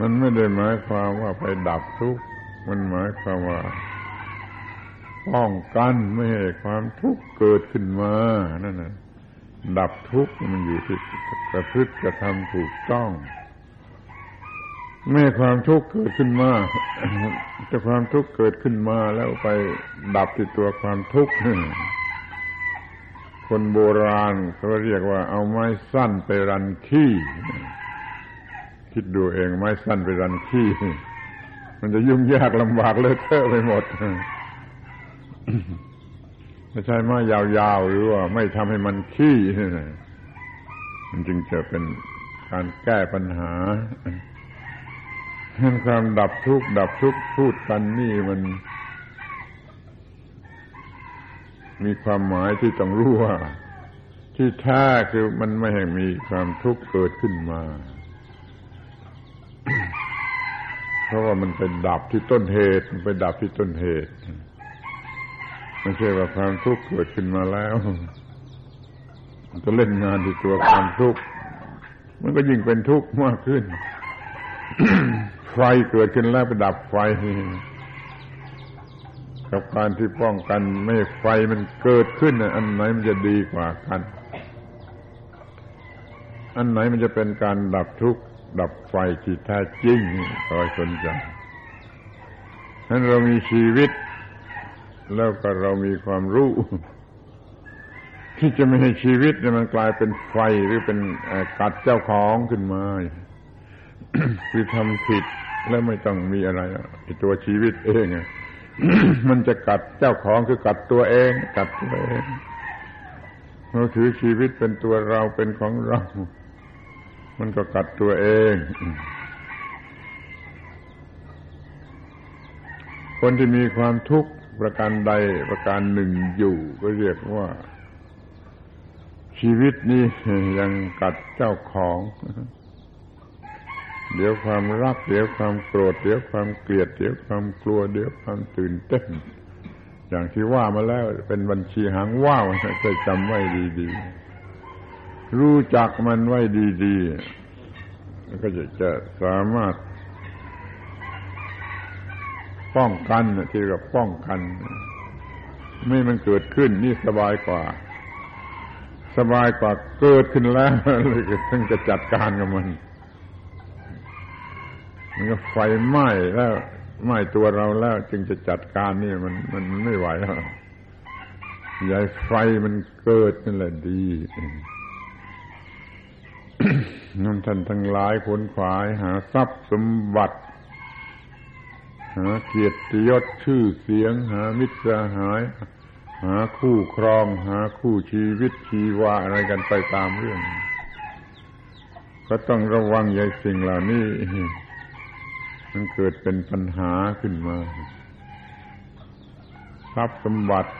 มันไม่ได้หมายความว่าไปดับทุกข์ มันหมายความว่าป้องกันไม่ให้ความทุกข์เกิดขึ้นมานั่นนะดับทุกข์มันอยู่ที่กระพฤติกระทำถูกต้องไม่ความทุกข์เกิดขึ้นมาแต่ความทุกข์เกิดขึ้นมาแล้วไปดับที่ตัวความทุกข์คนโบราณเขาเรียกว่า เอาไม้สั้นไปรันขี้คิดดูเองไม้สั้นไปรันขี้ มันจะยุ่งยากลำบากเลอะเทอะไปหมดไม่ใช่ไม้ยาวๆหรือว่า ไม่ทำให้มันขี้มันจึงจะเป็นการแก้ปัญหาเห็นความดับทุกข์ดับทุกข์พูดกันนี่มัน มีความหมายที่ต้องรู้ว่า ที่แท้คือมันไม่ให้มีความทุกข์เกิดขึ้นมา เพราะว่ามันไปดับที่ต้นเหตุมันไปดับที่ต้นเหตุไม่ใช่ว่าความทุกข์เกิดขึ้นมาแล้วมันจะเล่นงานที่ตัวความทุกข์มันก็ยิ่งเป็นทุกข์มากขึ้น ไฟเกิดขึ้นแล้วไปดับไฟกับการที่ป้องกันไม่ไฟมันเกิดขึ้นอันไหนมันจะดีกว่ากัน อันไหนมันจะเป็นการดับทุกข์ ดับไฟที่แท้จริงคอยสนใจนั้นเรามีชีวิต แล้วก็เรามีความรู้ ที่จะไม่ให้ชีวิตเนี่ยมันกลายเป็นไฟหรือเป็นกัดเจ้าของขึ้นมาคือทำผิดแล้วไม่ต้องมีอะไรไอตัวชีวิตเองมันจะกัดเจ้าของคือกัดตัวเอง กัดตัวเองเราถือชีวิตเป็นตัวเราเป็นของเรา มันก็กัดตัวเอง คนที่มีความทุกข์ประการใดประการหนึ่งอยู่ ก็เรียกว่า ชีวิตนี้ยังกัดเจ้าของ เดี๋ยวความรัก เดี๋ยวความโกรธ เดี๋ยวความเกลียด เดี๋ยวความกลัว เดี๋ยวความตื่นเต้น อย่างที่ว่ามาแล้วเป็นบัญชีหางว่าวจะจำไว้ดี ๆ รู้จักมันไว้ดีๆก็จะจะสามารถ ป้องกันที่เรียกป้องกัน ไม่มันเกิดขึ้นนี่สบายกว่า สบายกว่าเกิดขึ้นแล้วเลยต้องจะจัดการกับมัน มันก็ไฟไหม้แล้วไหม้ตัวเราแล้ว จึงจะจัดการนี่มันมันไม่ไหวแล้วใหญ่ไฟมันเกิดนั่นแหละดี นั่นท่านทั้งหลายขนขวายหาทรัพย์สมบัติ หาเกียรติยศชื่อเสียง หามิตรสหาย หาคู่ครอง หาคู่ชีวิตชีวาอะไรกันไปตามเรื่อง ก็ต้องระวังใหญ่สิ่งเหล่านี้มันเกิดเป็นปัญหาขึ้นมาทรัพย์สมบัติ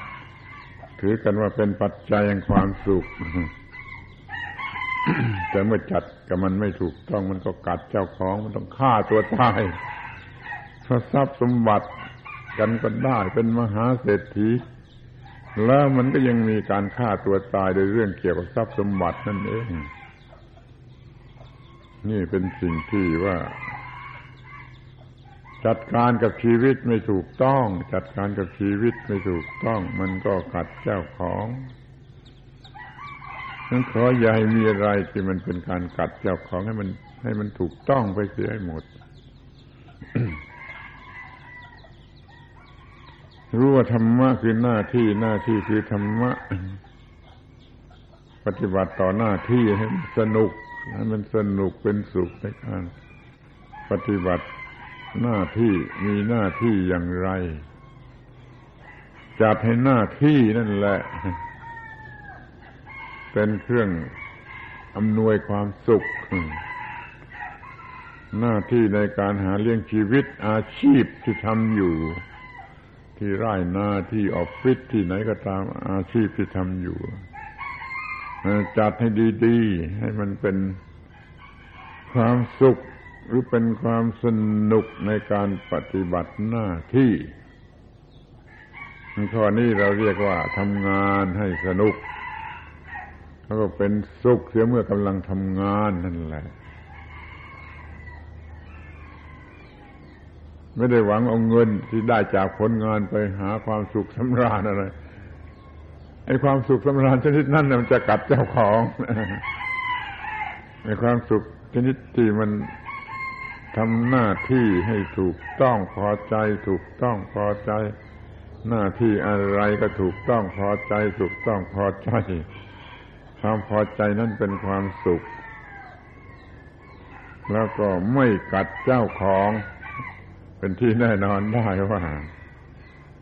ถือกันว่าเป็นปัจจัยแห่งความสุข แต่เมื่อจัดกับมันไม่ถูกต้องมันก็กัดเจ้าของมันต้องฆ่าตัวตายเพราะทรัพย์สมบัติกันก็ได้เป็นมหาเศรษฐีแล้วมันก็ยังมีการฆ่าตัวตายโดยเรื่องเกี่ยวกับทรัพย์สมบัตินั่นเอง นี่เป็นสิ่งที่ว่า จัดการกับชีวิตไม่ถูกต้อง จัดการกับชีวิตไม่ถูกต้อง มันก็ขัดเจ้าของ นั้นขออย่าให้มีอะไรที่มันเป็นการกัดเจ้าของให้มัน ให้มันถูกต้องไปเสียให้หมด รู้ว่าธรรมะคือหน้าที่หน้าที่คือธรรมะ ปฏิบัติต่อหน้าที่ให้มันสนุกให้มันสนุกเป็นสุขในการปฏิบัติหน้าที่มีหน้าที่อย่างไร จัดให้หน้าที่นั่นแหละ เป็นเครื่องอำนวยความสุข หน้าที่ในการหาเลี้ยงชีวิตอาชีพที่ทำอยู่ ที่ไร่นาที่ออฟฟิศที่ไหนก็ตามอาชีพที่ทำอยู่ จัดให้ดีๆ ให้มันเป็นความสุขหรือเป็นความสนุกในการปฏิบัติหน้าที่ข้อนี้เราเรียกว่าทำงานให้สนุก แล้วก็เป็นสุขเสียเมื่อกำลังทำงานนั่นแหละ ไม่ได้หวังเอาเงินที่ได้จากผลงานไปหาความสุขสำราญอะไรไอ้ความสุขสำราญชนิดนั้นมันจะกัดเจ้าของไอ้ความสุขชนิดที่มันทำหน้าที่ให้ถูกต้องพอใจ ถูกต้องพอใจ หน้าที่อะไรก็ถูกต้องพอใจ ถูกต้องพอใจ ความพอใจนั้นเป็นความสุข แล้วก็ไม่กัดเจ้าของ เป็นที่แน่นอนได้ว่า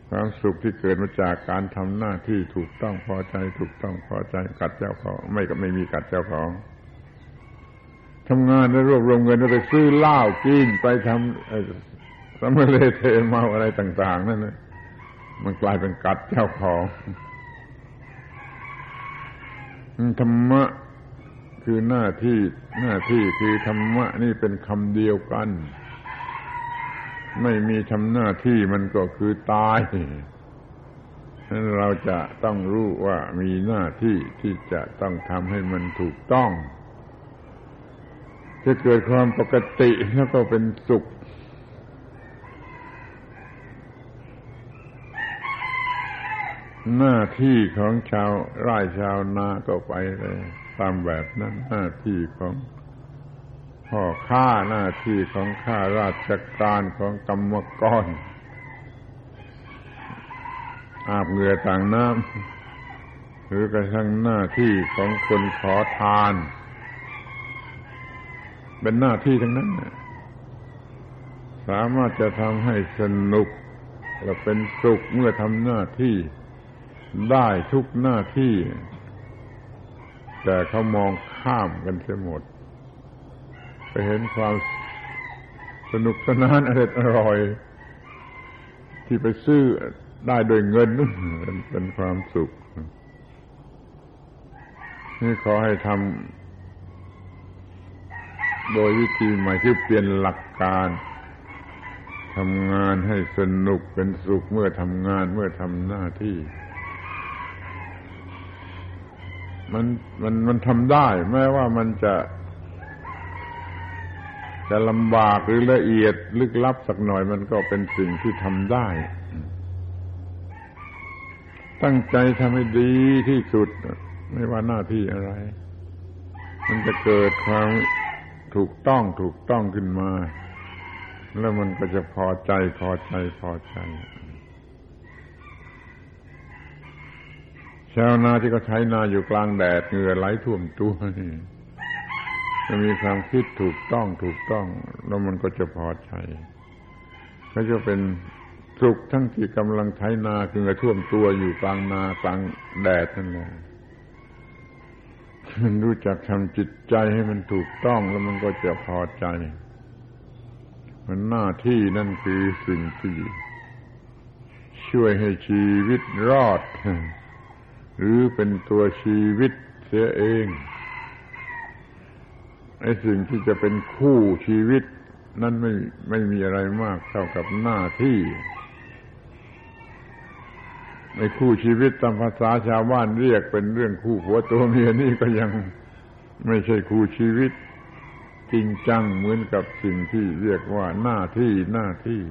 ความสุขที่เกิดมาจากการทำหน้าที่ถูกต้องพอใจ ถูกต้องพอใจ กัดเจ้าของ ไม่ก็ไม่มีกัดเจ้าของทำงานแล้วรวบรวมเงินแล้วไปซื้อเหล้ากินไปทำสมเลเทเมาอะไรต่าง ๆ นั่นนะมันกลายเป็นกัดเจ้าของ ธรรมะคือหน้าที่หน้าที่คือธรรมะนี่เป็นคำเดียวกัน ไม่มีทำหน้าที่มันก็คือตายนั้นเราจะต้องรู้ว่ามีหน้าที่ที่จะต้องทำให้มันถูกต้อง จะเกิดความปกติแล้วก็เป็นสุข หน้าที่ของชาวไร่ชาวนาก็ไปเลย ตามแบบนั้นหน้าที่ของพ่อข้าหน้าที่ของข้าราชการของกรรมกรอาบเหงื่อต่างน้ำหรือกระทั่งหน้าที่ของคนขอทาน เป็นหน้าที่ทั้งนั้นสามารถจะทำให้สนุกและเป็นสุขเมื่อทำหน้าที่ ได้ทุกหน้าที่ แต่เขามองข้ามกันเสียหมด ไปเห็นความสนุกสนานอร่อยอร่อย ที่ไปซื้อได้โดยเงินนั่นเป็นความสุข นี่ขอให้ทำโดยวิธีใหม่ที่เปลี่ยนหลักการทำงานให้สนุกเป็นสุขเมื่อทำงานเมื่อทำหน้าที่ มันมันมันทำได้ แม้ว่ามันจะ จะลำบากหรือละเอียดลึกลับสักหน่อยมันก็เป็นสิ่งที่ทำได้ ตั้งใจทำให้ดีที่สุด ไม่ว่าหน้าที่อะไร มันจะเกิดความถูกต้องถูกต้องขึ้นมา แล้วมันก็จะพอใจพอใจพอใจ ชาวนาที่เขาใช้นาอยู่กลางแดดเหงื่อไหลท่วมตัวนี่จะมีความคิดถูกต้องถูกต้อง แล้วมันก็จะพอใจก็จะเป็นสุขทั้งที่กำลังไถนาคือท่วมตัวอยู่กลางนากลางแดดนั่นแหละมันรู้จักทำจิตใจให้มันถูกต้องแล้วมันก็จะพอใจ มันหน้าที่นั่นคือสิ่งที่ช่วยให้ชีวิตรอด หรือเป็นตัวชีวิตเสียเองไอ้สิ่งที่จะเป็นคู่ชีวิต นั้นไม่ไม่มีอะไรมากเท่ากับหน้าที่ในคู่ชีวิตตามภาษาชาวบ้านเรียกเป็นเรื่องคู่ผัวตัวเมียนี่ก็ยังไม่ใช่คู่ชีวิต จริงจังเหมือนกับสิ่งที่เรียกว่าหน้าที่หน้าที่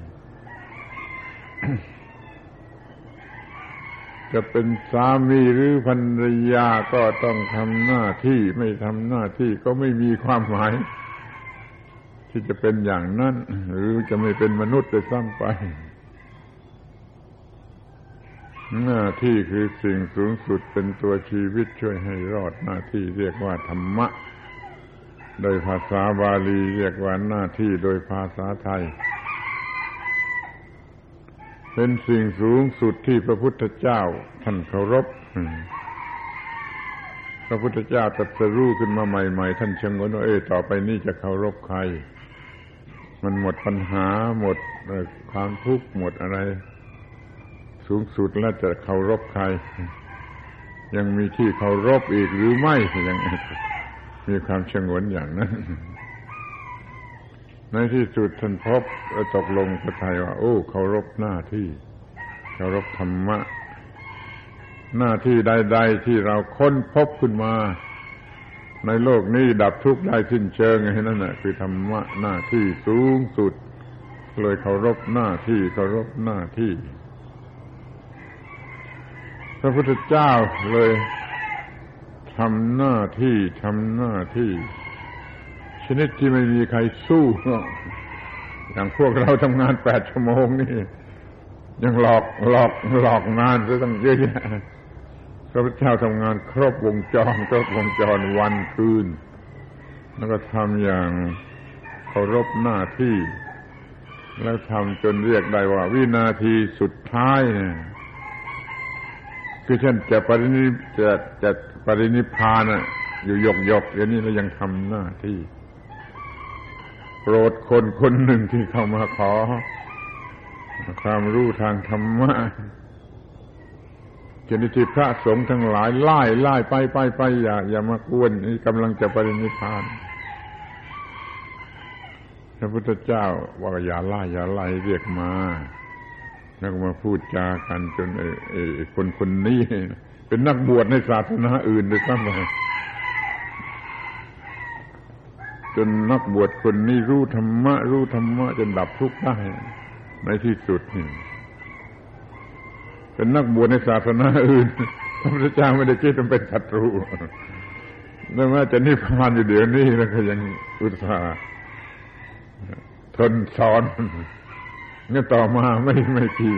จะเป็นสามีหรือภรรยาก็ต้องทำหน้าที่ไม่ทำหน้าที่ก็ไม่มีความหมาย ที่จะเป็นอย่างนั้น หรือจะไม่เป็นมนุษย์ไปซ้ำไป หน้าที่คือสิ่งสูงสุดเป็นตัวชีวิตช่วยให้รอดหน้าที่เรียกว่าธรรมะ โดยภาษาบาลีเรียกว่าหน้าที่โดยภาษาไทย เป็นสิ่งสูงสุดที่พระพุทธเจ้าท่านเคารพ พระพุทธเจ้าตรัสรู้ขึ้นมาใหม่ ๆ ท่านชงนว่าเออต่อไปนี้จะเคารพใคร มันหมดปัญหาหมดความทุกข์หมดอะไร สูงสุดแล้วจะเคารพใคร ยังมีที่เคารพอีกหรือไม่ยังมีความชงนอย่างนั้น ในที่สุดท่านพบตกลงพระไทยว่า โอ้เคารพหน้าที่เคารพธรรมะ หน้าที่ใด ๆ ที่เราค้นพบขึ้นมา ในโลกนี้ดับทุกข์ได้สิ้นเชิงไงนั่นแหละคือธรรมะหน้าที่สูงสุด เลยเคารพหน้าที่เคารพหน้าที่ พระพุทธเจ้าเลยทำหน้าที่ทำหน้าที่ ชนิดที่ไม่มีใครสู้อย่างพวกเราทำงานแปดชั่วโมงนี่ยังหลอกหลอกหลอกงานซะตั้งเยอะแยะพระพุทธเจ้าทำงานครบวงจรครบวงจรวันคืน แล้วก็ทำอย่างเคารพหน้าที่ แล้วทำจนเรียกได้ว่า วินาทีสุดท้ายเนี่ยคือเช่นจะปรินิจะจะปรินิพานอะอยู่ยกยกอย่างนี้แล้วยังทำหน้าที่ โปรดคนคนหนึ่งที่เข้ามาขอ ความรู้ทางธรรมะเจนิติพระสงฆ์ทั้งหลายไล่ไล่ไปไปไปอย่า อย่ามากวนนี่กำลังจะปรินิพานพระพุทธเจ้าว่าอย่าไล่อย่าไล่เรียกมา แล้วมาพูดจากันจนไอ้คนคนนี้ เป็นนักบวชในศาสนาอื่นด้วยซ้ำไป จนนักบวชคนนี้รู้ธรรมะ รู้ธรรมะ จนดับทุกข์ได้ในที่สุดนี่เป็นนักบวชในศาสนาอื่นพระพุทธเจ้าไม่ได้คิดเป็นศัตรูแล้วแม้จะนิพพานอยู่เดี๋ยวนี้แล้วก็ยังอุตส่าห์ทนสอนเนี่ยต่อมาไม่ไม่กี่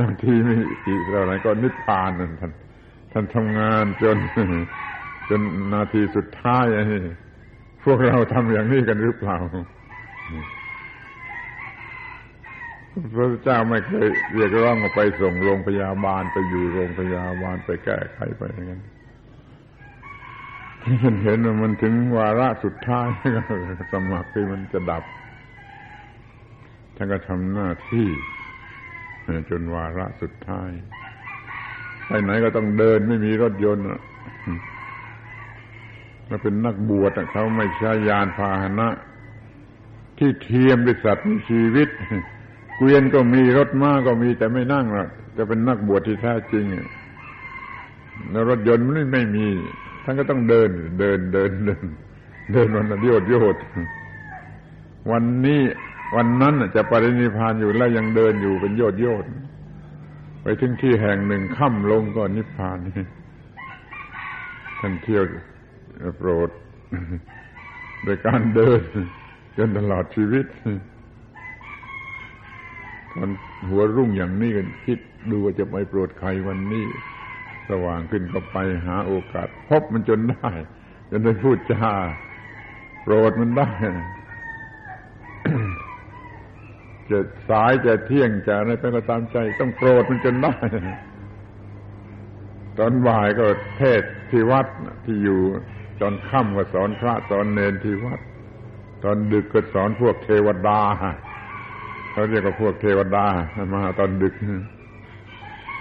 นาทีไม่กี่เท่าไหร่ก็นิพพานนั่นท่านท่านทำงานจน จนนาทีสุดท้ายอ้ พวกเราทำอย่างนี้กันหรือเปล่า พระเจ้าไม่เคยเรียกร้องไปส่งโรงพยาบาลไปอยู่โรงพยาบาลไปแก้ไขไปอย่างนั้นท่านเห็นว่ามันถึงวาระสุดท้ายสมัครที่มันจะดับท่านก็ทำหน้าที่จนวาระสุดท้าย ไปไหนก็ต้องเดินไม่มีรถยนต์ เราเป็นนักบวชเขาไม่ใช้ยานพาหนะ ที่เทียมด้วยสัตว์มีชีวิต เกวียนก็มีรถม้าก็มีแต่ไม่นั่งหรอกจะเป็นนักบวชที่แท้จริงแล้วรถยนต์มันไม่มีท่านก็ต้องเดิน เดินเดินเดิน เดินวันโยดโยดวันนี้วันนั้นจะปรินิพานอยู่แล้วยังเดินอยู่เป็นโยดโยดไปถึงที่แห่งหนึ่งค่ำลงก็นิพพานท่านเที่ยว โปรดโดยการเดินจนตลอดชีวิตตอนหัวรุ่งอย่างนี้กันคิดดูว่าจะไปโปรดใครวันนี้ สว่างขึ้นก็ไปหาโอกาส พบมันจนได้ จนได้พูดจาโปรดมันได้ จะสายจะเที่ยงจะอะไรไปก็ตามใจ ต้องโปรดมันจนได้ ตอนบ่ายก็เทศที่วัดที่อยู่ ตอนค่ำก็สอนพระสอนเนนที่วัด ตอนดึกก็สอนพวกเทวดาเขาเรียกว่าพวกเทวดามาตอนดึก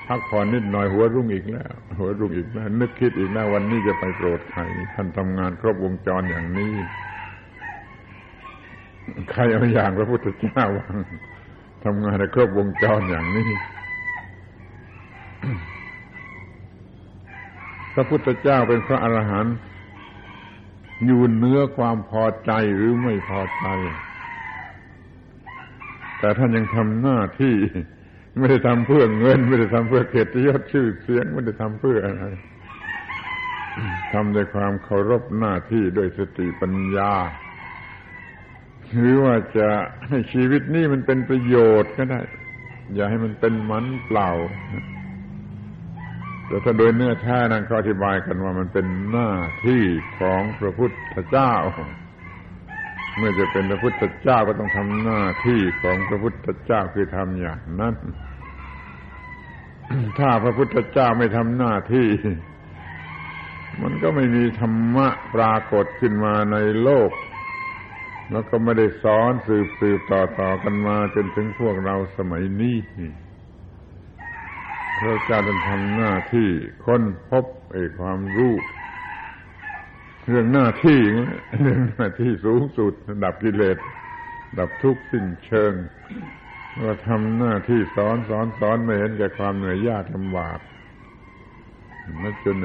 พักผ่อนนิดหน่อยหัวรุ่งอีกแล้ว หัวรุ่งอีกแล้ว นึกคิดอีกแล้ววันนี้จะไปโปรดใครท่านทำงานครบวงจรอย่างนี้ใครเอาอย่างพระพุทธเจ้าวางทำงานในครบวงจรอย่างนี้พระพุทธเจ้าเป็นพระอรหันต์ อยู่เนื้อความพอใจหรือไม่พอใจ แต่ท่านยังทำหน้าที่ ไม่ได้ทำเพื่อเงิน ไม่ได้ทำเพื่อเกียรติยศชื่อเสียง ไม่ได้ทำเพื่ออะไรทำด้วยความเคารพหน้าที่ด้วยสติปัญญา หรือว่าจะให้ชีวิตนี้มันเป็นประโยชน์ก็ได้ อย่าให้มันเป็นมันเปล่า แต่ถ้าโดยเนื้อแท้นั้นเขาอธิบายกันว่ามันเป็นหน้าที่ของพระพุทธเจ้า เมื่อจะเป็นพระพุทธเจ้าก็ต้องทำหน้าที่ของพระพุทธเจ้าคือทำอย่างนั้น ถ้าพระพุทธเจ้าไม่ทำหน้าที่ มันก็ไม่มีธรรมะปรากฏขึ้นมาในโลก แล้วก็ไม่ได้สอนสืบสืบต่อต่อกันมาจนถึงพวกเราสมัยนี้ พระเจ้าจะทำหน้าที่ค้นพบไอ้ความรู้เรื่องหน้าที่เรื่องหน้าที่สูงสุด ดับกิเลสดับทุกข์สิ้นเชิงว่าทำหน้าที่สอนสอนสอนไม่เห็นแก่ความเหนื่อยยากลำบากนั่นจน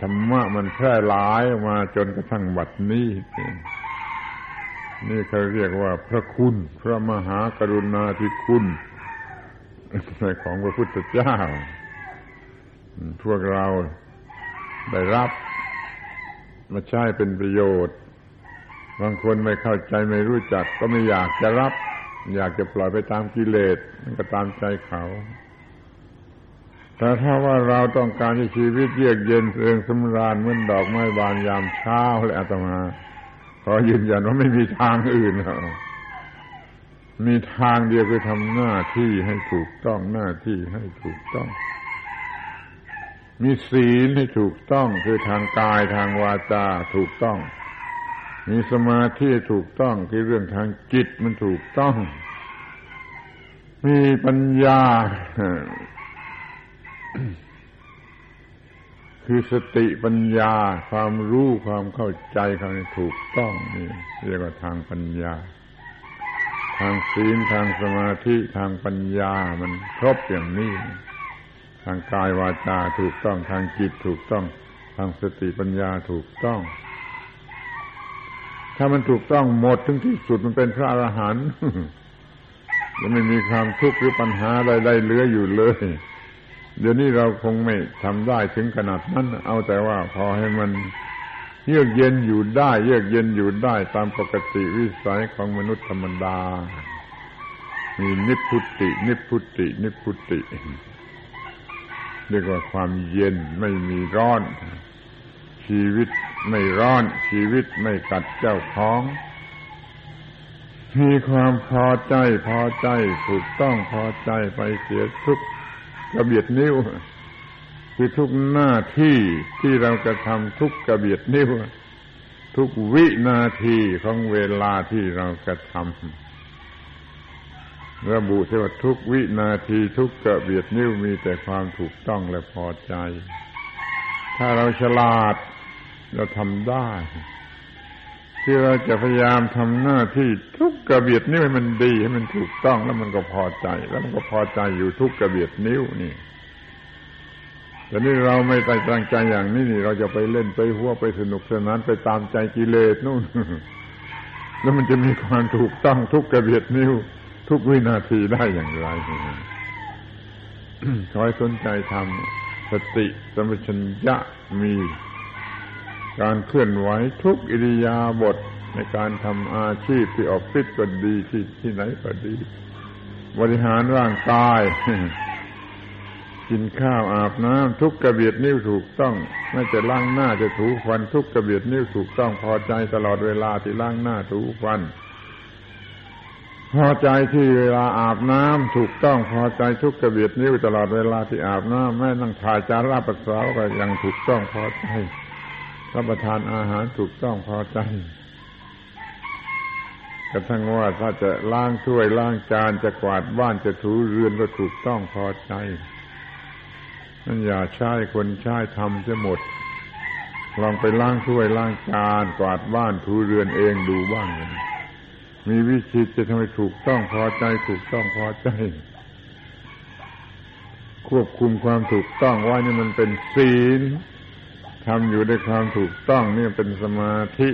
ธรรมะมันแพร่หลายมาจนกระทั่งบัดนี้ นี่เขาเรียกว่าพระคุณ พระมหากรุณาธิคุณ ของพระพุทธเจ้า พวกเราได้รับ มาใช้เป็นประโยชน์ บางคนไม่เข้าใจไม่รู้จัก ก็ไม่อยากจะรับ อยากจะปล่อยไปตามกิเลสมันก็ตามใจเขา แต่ถ้าว่าเราต้องการให้ชีวิตเยือกเย็นเริงสำราญเหมือนดอกไม้บานยามเช้าและอาตมา ขอยืนยันว่าไม่มีทางอื่นหรอก มีทางเดียวคือทำหน้าที่ให้ถูกต้องหน้าที่ให้ถูกต้อง มีศีลให้ถูกต้องคือทางกายทางวาจาถูกต้อง มีสมาธิถูกต้องคือเรื่องทางจิตมันถูกต้อง มีปัญญา คือสติปัญญาความรู้ความเข้าใจเขาถูกต้องนี่เรียกว่าทางปัญญา ทางศีลทางสมาธิทางปัญญามันครบอย่างนี้ ทางกายวาจาถูกต้องทางจิตถูกต้อง ทางสติปัญญาถูกต้อง ถ้ามันถูกต้องหมดถึงที่สุดมันเป็นพระอรหันต์จะไม่มีความทุกข์หรือปัญหาใดๆเหลืออยู่เลย เดี๋ยวนี้เราคงไม่ทำได้ถึงขนาดนั้น เอาแต่ว่าพอให้มัน เยือกเย็นอยู่ได้ เยือกเย็นอยู่ได้ตามปกติวิสัยของมนุษย์ธรรมดา มีนิพุติ นิพุติ นิพพุติเรียกว่าความเย็นไม่มีร้อน ชีวิตไม่ร้อน ชีวิตไม่กัดเจ้าของ มีความพอใจพอใจถูกต้องพอใจไปเสียทุกกระเบียดนิ้ว คือทุกหน้าที่ที่เรากระทำทุกกระเบียดนิ้วทุกวินาทีของเวลาที่เรากระทำระบุที่ว่าทุกวินาทีทุกกระเบียดนิ้วมีแต่ความถูกต้องและพอใจ ถ้าเราฉลาดเราทำได้ ที่เราจะพยายามทำหน้าที่ทุกกระเบียดนิ้วให้มันดีให้มันถูกต้องแล้วมันก็พอใจ แล้วมันก็พอใจอยู่ทุกกระเบียดนิ้วนี่ แต่นี่เราไม่ตั้งใจอย่างนี้นี่ เราจะไปเล่นไปหัวไปสนุกสนานไปตามใจกิเลสนู่น แล้วมันจะมีความถูกต้องทุกกระเบียดนิ้ว ทุกวินาทีได้อย่างไรขอให้สนใจทำสติสมัชัญญะมี การเคลื่อนไหวทุกอิริยาบถในการทำอาชีพที่ออฟฟิศก็ดีที่ที่ไหนก็ดี บริหารร่างกาย กินข้าวอาบน้ำทุกกระเบียดนิ้วถูกต้อง ไม่จะล้างหน้าจะถูฟัน ทุกกระเบียดนิ้วถูกต้อง พอใจตลอดเวลาที่ล้างหน้าถูฟัน พอใจที่เวลาอาบน้ำถูกต้องพอใจทุกกระเบียดนิ้วตลอดเวลาที่อาบน้ำแม่นั่งถ่ายจาราปัสสาวะก็ยังถูกต้องพอใจรับประทานอาหารถูกต้องพอใจกระทั่งว่าถ้าจะล้างถ้วยล้างจานจะกวาดบ้านจะถูเรือนก็ถูกต้องพอใจ นั่นอย่าใช้คนใช้ทำจะหมด ลองไปล้างถ้วยล้างจานกวาดบ้านถูเรือนเองดูบ้าง มีวิธีจะทำให้ถูกต้องพอใจถูกต้องพอใจ ควบคุมความถูกต้องว่านี่มันเป็นศีลทำอยู่ด้วยความถูกต้องนี่เป็นสมาธิ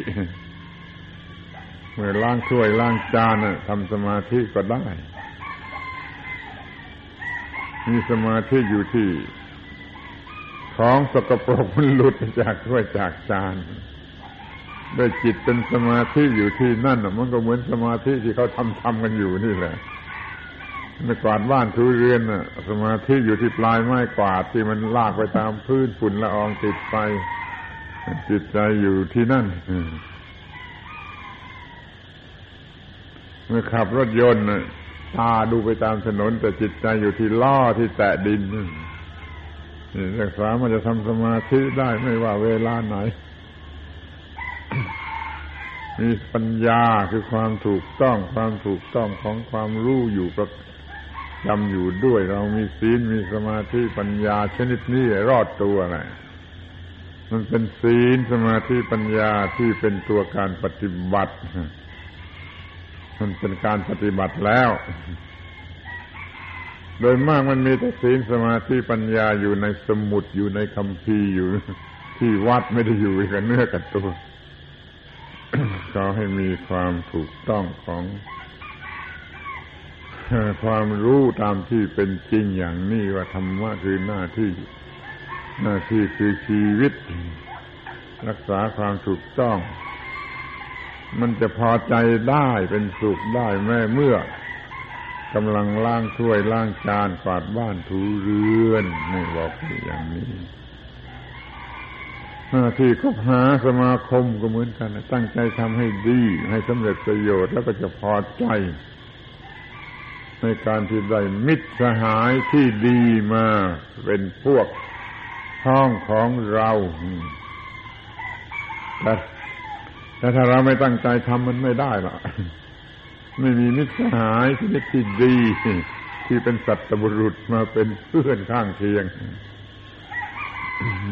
เมื่อล้างถ้วยล้างจานทำสมาธิก็ได้ มีสมาธิอยู่ที่ ของสกปรกมันหลุดจากถ้วยจากจานด้จิตเป็นสมาธิอยู่ที่นั่นมันก็เหมือนสมาธิที่เขาทำทำกันอยู่นี่แหละในกวาดบ้านทูเรือนสมาธิอยู่ที่ปลายไม้กวาดที่มันลากไปตามพื้นฝุ่นละอองติดไปจิตใจอยู่ที่นั่นเมื่อขับรถยนต์ตาดูไปตามถนน แต่จิตใจอยู่ที่ล้อที่แตะดิน รักษามันจะทำสมาธิได้ไม่ว่าเวลาไหน มีปัญญาคือความถูกต้องความถูกต้องของความรู้อยู่ประจำอยู่ด้วย เรามีศีลมีสมาธิปัญญาชนิดนี้รอดตัวแหละมันเป็นศีลสมาธิปัญญาที่เป็นตัวการปฏิบัติ มันเป็นการปฏิบัติแล้ว โดยมากมันมีแต่ศีลสมาธิปัญญาอยู่ในสมุดอยู่ในคำพีอยู่ที่วัดไม่ได้อยู่กับเนื้อกับตัวก็ให้มีความถูกต้องของความรู้ตามที่เป็นจริงอย่างนี้ว่าธรรมะคือหน้าที่ หน้าที่คือชีวิต รักษาความถูกต้อง มันจะพอใจได้เป็นสุขได้แม่เมื่อ กำลังล้างถ้วยล้างจานกวาดบ้านถูเรือนนี่บอกอย่างนี้หน้าที่ก็หาสมาคมก็เหมือนกัน ตั้งใจทำให้ดีให้สำเร็จประโยชน์แล้วก็จะพอใจ ในการที่ได้มิตรสหายที่ดีมาเป็นพวกห้องของเราแต่แต่ถ้าเราไม่ตั้งใจทำมันไม่ได้หรอก ไม่มีมิตรสหายที่ที่ดี ที่เป็นสัตบุรุษมาเป็นเพื่อนข้างเคียง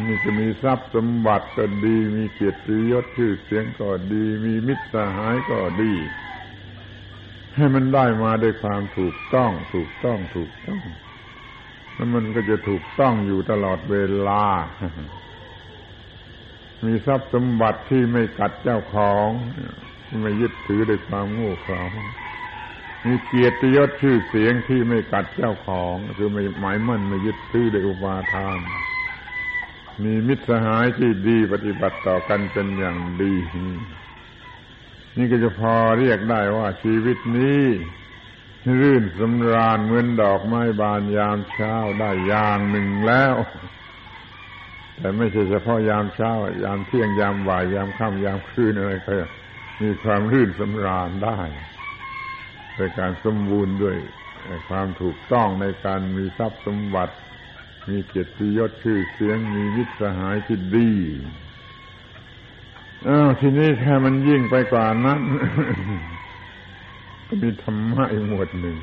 นี่จะมีทรัพย์สมบัติก็ดี มีเกียรติยศชื่อเสียงก็ดี มีมิตรสหายก็ดี ให้มันได้มาด้วยความถูกต้อง ถูกต้องถูกต้องแล้วมันก็จะถูกต้องอยู่ตลอดเวลา มีทรัพย์สมบัติที่ไม่กัดเจ้าของ ไม่ยึดถือด้วยความโง่เขลามีเกียรติยศชื่อเสียงที่ไม่กัดเจ้าของ คือไม่หมายมั่นไม่ยึดถือด้วยอุปาทาน มีมิตรสหายที่ดีปฏิบัติต่อกันเป็นอย่างดี นี่ก็จะพอเรียกได้ว่าชีวิตนี้รื่นสำราญเหมือนดอกไม้บานยามเช้าได้อย่างหนึ่งแล้ว แต่ไม่ใช่เฉพาะยามเช้ายามเที่ยงยามบ่ายยามค่ำยามคืนอะไรก็ มีความรื่นสำราญได้โดยการสมบูรณ์ด้วยความถูกต้องในการมีทรัพย์สมบัติ มีเกียรติยศชื่อเสียงมีวิตสหายที่ดีอ้าวทีนี้แค่มันยิ่งไปกว่านั้นก็มีธรรมะอีกหมวดหนึ่ง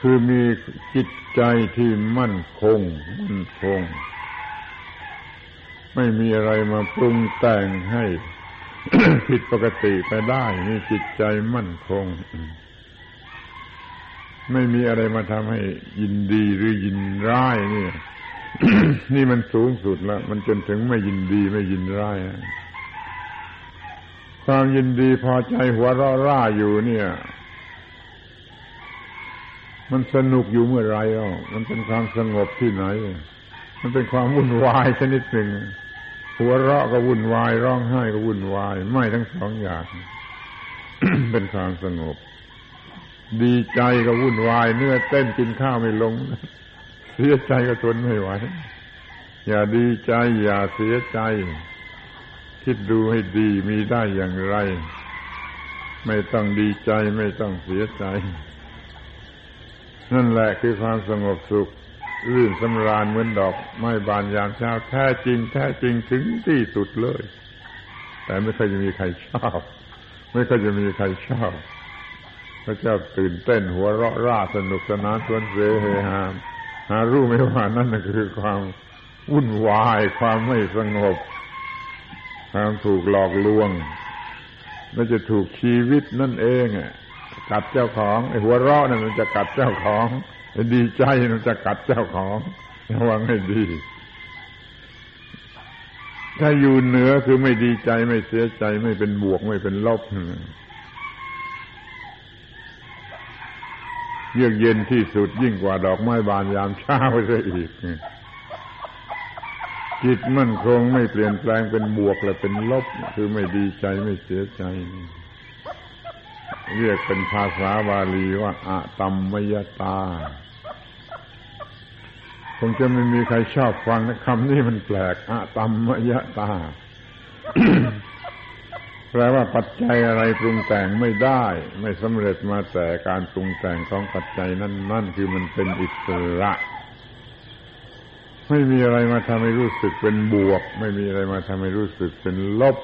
คือมีจิตใจที่มั่นคง มั่นคง ไม่มีอะไรมาปรุงแต่งให้ผิดปกติไปได้มีจิตใจมั่นคง ไม่มีอะไรมาทำให้ยินดีหรือยินร้ายนี่นี่มันสูงสุดล้วมันจนถึงไม่ยินดีไม่ยินร้ายความยินดีพอใจหัวเราะร่าอยู่เนี่ย มันสนุกอยู่เมื่อไรอะมันเป็นความสงบที่ไหน มันเป็นความวุ่นวายชนิดหนึ่ง หัวเราะก็วุ่นวาย ร้องไห้ก็วุ่นวาย ไม่ทั้งสองอย่าง เป็นความสงบ ดีใจก็วุ่นวาย เนื้อเต้นกินข้าวไม่ลง เสียใจก็ทนไม่ไหว อย่าดีใจ อย่าเสียใจ คิดดูให้ดีมีได้อย่างไร ไม่ต้องดีใจไม่ต้องเสียใจ นั่นแหละคือความสงบสุข รื่นสำราญเหมือนดอกไม้บานยามเช้าแท้จริง แท้จริงถึงที่สุดเลย แต่ไม่เคยจะมีใครชอบ ไม่เคยจะมีใครชอบพระเจ้าตื่นเต้นหัวเราะร่าสนุกสนานสวนเสเฮฮามหารู้ไหมว่านั่นคือความวุ่นวายความไม่สงบความถูกหลอกลวงและจะถูกชีวิตนั่นเองอะกัดเจ้าของไอ้หัวเราะนั่นมันจะกัดเจ้าของ ดีใจมันจะกัดเจ้าของระวังให้ดี ถ้าอยู่เหนือคือไม่ดีใจไม่เสียใจไม่เป็นบวกไม่เป็นลบเยือกเย็นที่สุดยิ่งกว่าดอกไม้บานยามเช้าซะอีกจิตมั่นคงไม่เปลี่ยนแปลงเป็นบวกและเป็นลบ คือไม่ดีใจไม่เสียใจ เรียกเป็นภาษาบาลีว่าอะตัมมยตา คงจะไม่มีใครชอบฟังคำนี้มันแปลกอะตัมมยตา แปลว่าปัจจัยอะไรปรุงแต่งไม่ได้ ไม่สำเร็จมาแต่การปรุงแต่งของปัจจัยนั่นนั่นคือมันเป็นอิสระ ไม่มีอะไรมาทำให้รู้สึกเป็นบวก ไม่มีอะไรมาทำให้รู้สึกเป็นลบ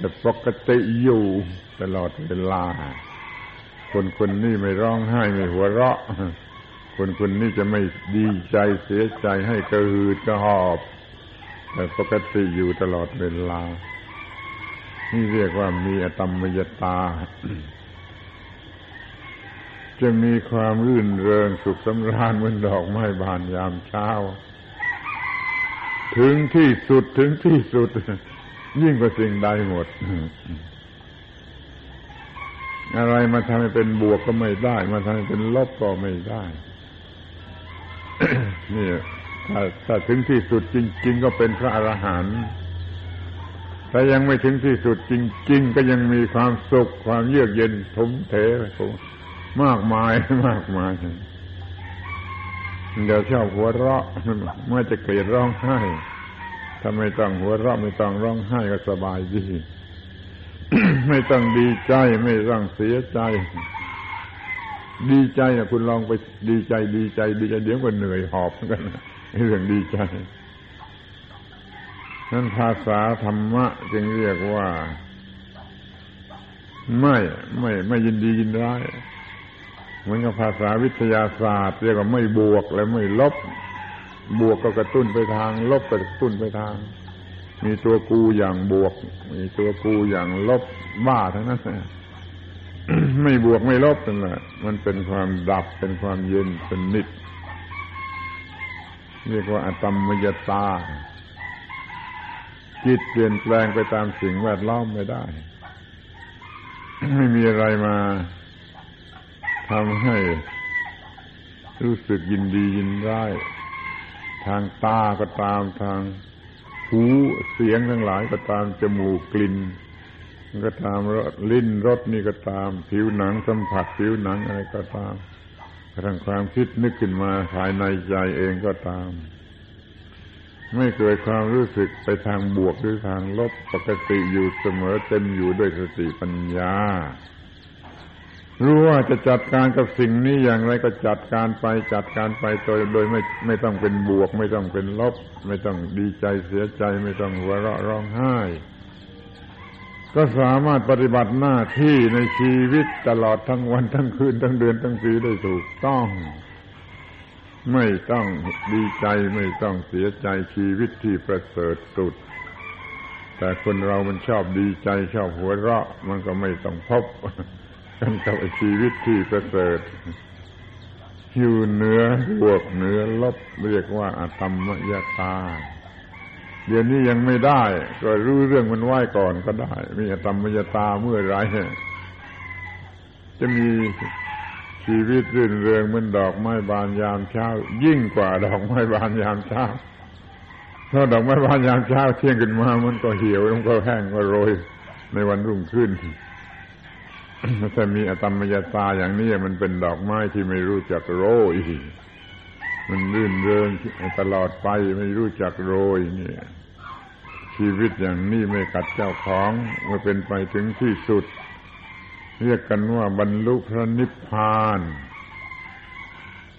แต่ปกติอยู่ตลอดเวลา คนคนนี้ไม่ร้องไห้ไม่หัวเราะ คนคนนี้จะไม่ดีใจเสียใจให้กระหืดกระหอบ แต่ปกติอยู่ตลอดเวลา นี่เรียกว่ามีอตมมยตา จะมีความรื่นเริงสุขสำราญเหมือนดอกไม้บานยามเช้า ถึงที่สุดถึงที่สุด ยิ่งกว่าสิ่งใดหมด อะไรมาทำให้เป็นบวกก็ไม่ได้ มาทำให้เป็นลบก็ไม่ได้นี่ถ้าถ้าถึงที่สุดจริง ๆ ก็เป็นพระอรหันต์ถ้ายังไม่ถึงที่สุดจริง ๆ ก็ยังมีความสุขความเยือกเย็นทมเทมากมายมากมายเดี๋ยวชอบหัวเราะเมื่อจะเกลียดร้องไห้ ถ้าไม่ต้องหัวเราะไม่ต้องร้องไห้ก็สบายดี ไม่ต้องดีใจ ไม่ต้องเสียใจ ดีใจนะคุณลองไปดีใจ ดีใจ ดีใจเดี๋ยวก็เหนื่อยหอบกันเรื่องดีใจนั้นภาษาธรรมะจึงเรียกว่า ไม่ไม่ไม่ยินดียินร้ายเหมือนกับภาษาวิทยาศาสตร์ เรียกว่าไม่บวกและไม่ลบ บวกก็กระตุ้นไปทาง ลบก็กระตุ้นไปทาง มีตัวกูอย่างบวก มีตัวกูอย่างลบบ้าทั้งนั้นไม่บวกไม่ลบนั่นแหละมันเป็นความดับเป็นความเย็นเป็นนิด เรียกว่าอะตมมยตา จิตเปลี่ยนแปลงไปตามสิ่งแวดล้อมไม่ได้ ไม่มีอะไรมาทำให้รู้สึกยินดียินร้าย ทางตาก็ตามทางหูเสียงทั้งหลายก็ตามจมูกกลิ่นก็ตามรสลิ้นรสนี่ก็ตาม ผิวหนังสัมผัสผิวหนังอะไรก็ตามกระทั่งความคิดนึกขึ้นมาภายในใจเองก็ตาม ไม่เกิดความรู้สึกไปทางบวกหรือทางลบปกติอยู่เสมอเต็มอยู่ด้วยสติปัญญา รู้ว่าจะจัดการกับสิ่งนี้อย่างไรก็จัดการไปจัดการไปโดยโดยไม่ไม่ต้องเป็นบวก ไม่ต้องเป็นลบ ไม่ต้องดีใจเสียใจ ไม่ต้องหัวเราะร้องไห้ ก็สามารถปฏิบัติหน้าที่ในชีวิตตลอดทั้งวันทั้งคืนทั้งเดือนทั้งปีได้ถูกต้อง ไม่ต้องดีใจไม่ต้องเสียใจชีวิตที่ประเสริฐสุด แต่คนเรามันชอบดีใจชอบหัวเราะ มันก็ไม่ต้องพบ กันกับชีวิตที่ประเสริฐอยู่เหนือบวกเหนือลบเรียกว่าอธรรมยตา เดี๋ยวนี้ยังไม่ได้ ก็รู้เรื่องมันไหวก่อนก็ได้ มีอธรรมยตาเมื่อไรจะมีชีวิตรื่นเริงเหมือนดอกไม้บานยามเช้า ยิ่งกว่าดอกไม้บานยามเช้าเพราดอกไม้บานยามเช้าเที่ยงขึ้นมา มันก็เหี่ยวมันก็แห้งก็โรยในวันรุ่งขึ้น ถ้ามีอตมยตาอย่างนี้มันเป็นดอกไม้ที่ไม่รู้จักโรย มันรื่นเริงตลอดไปไม่รู้จักโรยนี่ชีวิตอย่างนี้ไม่กัดเจ้าของเมื่อเป็นไปถึงที่สุด เรียกกันว่าบรรลุพระนิพพาน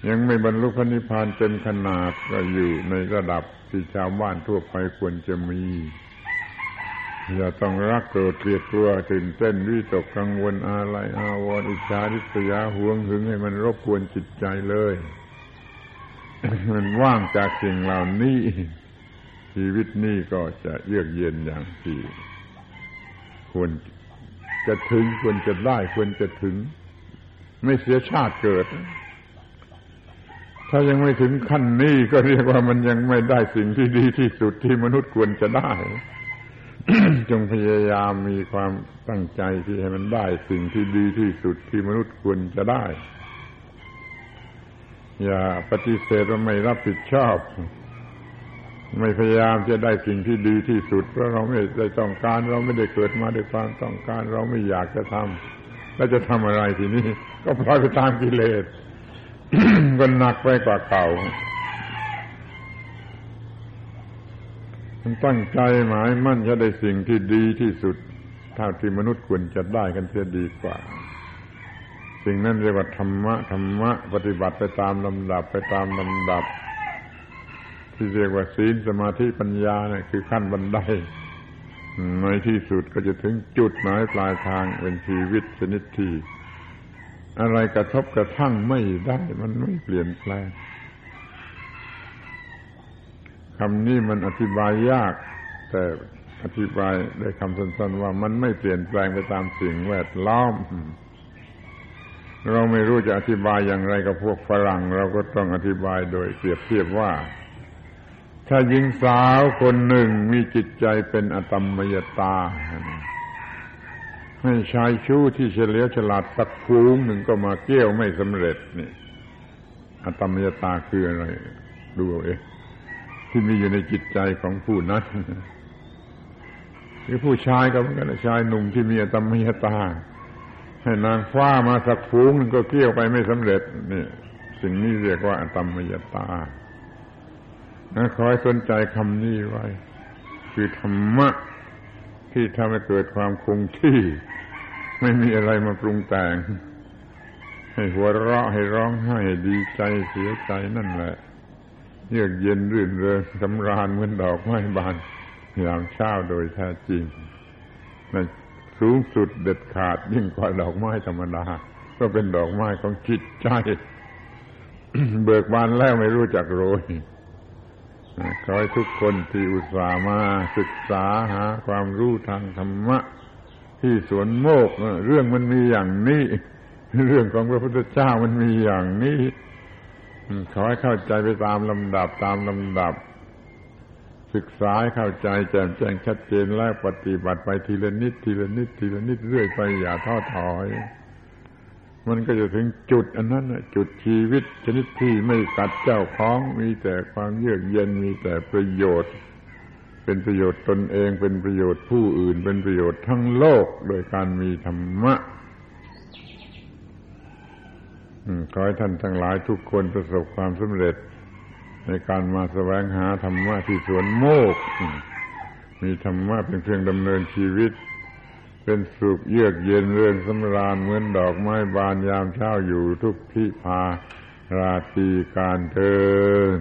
ยังไม่บรรลุพระนิพพานเต็มขนาดก็อยู่ในระดับที่ชาวบ้านทั่วไปควรจะมี อย่าต้องรักโกรธเกลียดกลัวตื่นเต้นวิตกกังวลอะไรอาวรอิจฉาริษยาหวงหึงให้มันรบกวนจิตใจเลย มันว่างจากสิ่งเหล่านี้ ชีวิตนี้ก็จะเยือกเย็นอย่างที่ควรจะถึงควรจะได้ควรจะถึง ไม่เสียชาติเกิด ถ้ายังไม่ถึงขั้นนี้ก็เรียกว่ามันยังไม่ได้สิ่งที่ดีที่สุดที่มนุษย์ควรจะได้ จงพยายามมีความตั้งใจที่ให้มันได้สิ่งที่ดีที่สุดที่มนุษย์ควรจะได้ อย่าปฏิเสธว่าไม่รับผิดชอบ ไม่พยายามจะได้สิ่งที่ดีที่สุด เพราะเราไม่ได้ต้องการ เราไม่ได้เกิดมาด้วยความต้องการ เราไม่อยากจะทำแล้วจะทำอะไรทีนี้ ก็ปล่อยไปตามกิเลสก็หนักไปกว่าเก่า มันตั้งใจหมายมั่นจะได้สิ่งที่ดีที่สุดเท่าที่มนุษย์ควรจะได้กันเสียดีกว่า สิ่งนั้นเรียกว่าธรรมะธรรมะ ปฏิบัติไปตามลำดับไปตามลำดับ ที่เรียกว่าศีลสมาธิปัญญาเนี่ยคือขั้นบันไดในที่สุดก็จะถึงจุดหมายปลายทางเป็นชีวิตชนิดที่อะไรกระทบกระทั่งไม่ได้ มันไม่เปลี่ยนแปลงำนี้มันอธิบายยาก แต่อธิบายได้คำสั้นๆว่ามันไม่เปลี่ยนแปลงไปตามสิ่งแวดล้อม เราไม่รู้จะอธิบายอย่างไรกับพวกฝรั่ง เราก็ต้องอธิบายโดยเปรียบเทียบว่า ถ้าหญิงสาวคนหนึ่งมีจิตใจเป็นอตมมยตาให้ชายชู้ที่เฉลียวฉลาดสักฟูงหนึ่งก็มาเกี้ยวไม่สำเร็จนี่อตมมยตาคืออะไร ดูเอาเอง ที่มีอยู่ในจิตใจของผู้นั้นหรือผู้ชายก็เหมือนกันชายหนุ่มที่มีอตมยตา ให้นางฟ้ามาสักฟูงก็เกี่ยวไปไม่สำเร็จนี่สิ่งนี้เรียกว่าอตมยตาขอให้สนใจคำนี้ไว้ คือธรรมะที่ทำให้เกิดความคงที่ ไม่มีอะไรมาปรุงแต่ง ให้หัวเราะให้ร้องไห้ดีใจเสียใจนั่นแหละ เยือกเย็นรื่นเริงสำราญเหมือนดอกไม้บานยามเช้าโดยแท้จริงในสูงสุดเด็ดขาดยิ่งกว่าดอกไม้ธรรมดา ก็เป็นดอกไม้ของจิตใจ เบิกบานแล้วไม่รู้จักโรยขอให้ทุกคนที่อุตส่าห์มาศึกษาหาความรู้ทางธรรมะ ที่สวนโมก เรื่องมันมีอย่างนี้ เรื่องของพระพุทธเจ้ามันมีอย่างนี้ ขอให้เข้าใจไปตามลำดับตามลำดับ ศึกษาเข้าใจแจ่มแจ้งชัดเจนแล้วปฏิบัติไปทีละนิดทีละนิดทีละนิดเรื่อยไปอย่าท้อถอย มันก็จะถึงจุดอันนั้นจุดชีวิตชนิดที่ไม่กัดเจ้าของมีแต่ความเยือกเย็นมีแต่ประโยชน์ เป็นประโยชน์ตนเองเป็นประโยชน์ผู้อื่น เป็นประโยชน์ทั้งโลก โดยการมีธรรมะ ขอให้ท่านทั้งหลายทุกคนประสบความสำเร็จ ในการมาแสวงหาธรรมะที่สวนโมก มีธรรมะเป็นเครื่องดำเนินชีวิต เป็นสุขเยือกเย็นเรื่อนสำราญเหมือนดอกไม้บานยามเช้าอยู่ทุกที่พาราตีการเทิน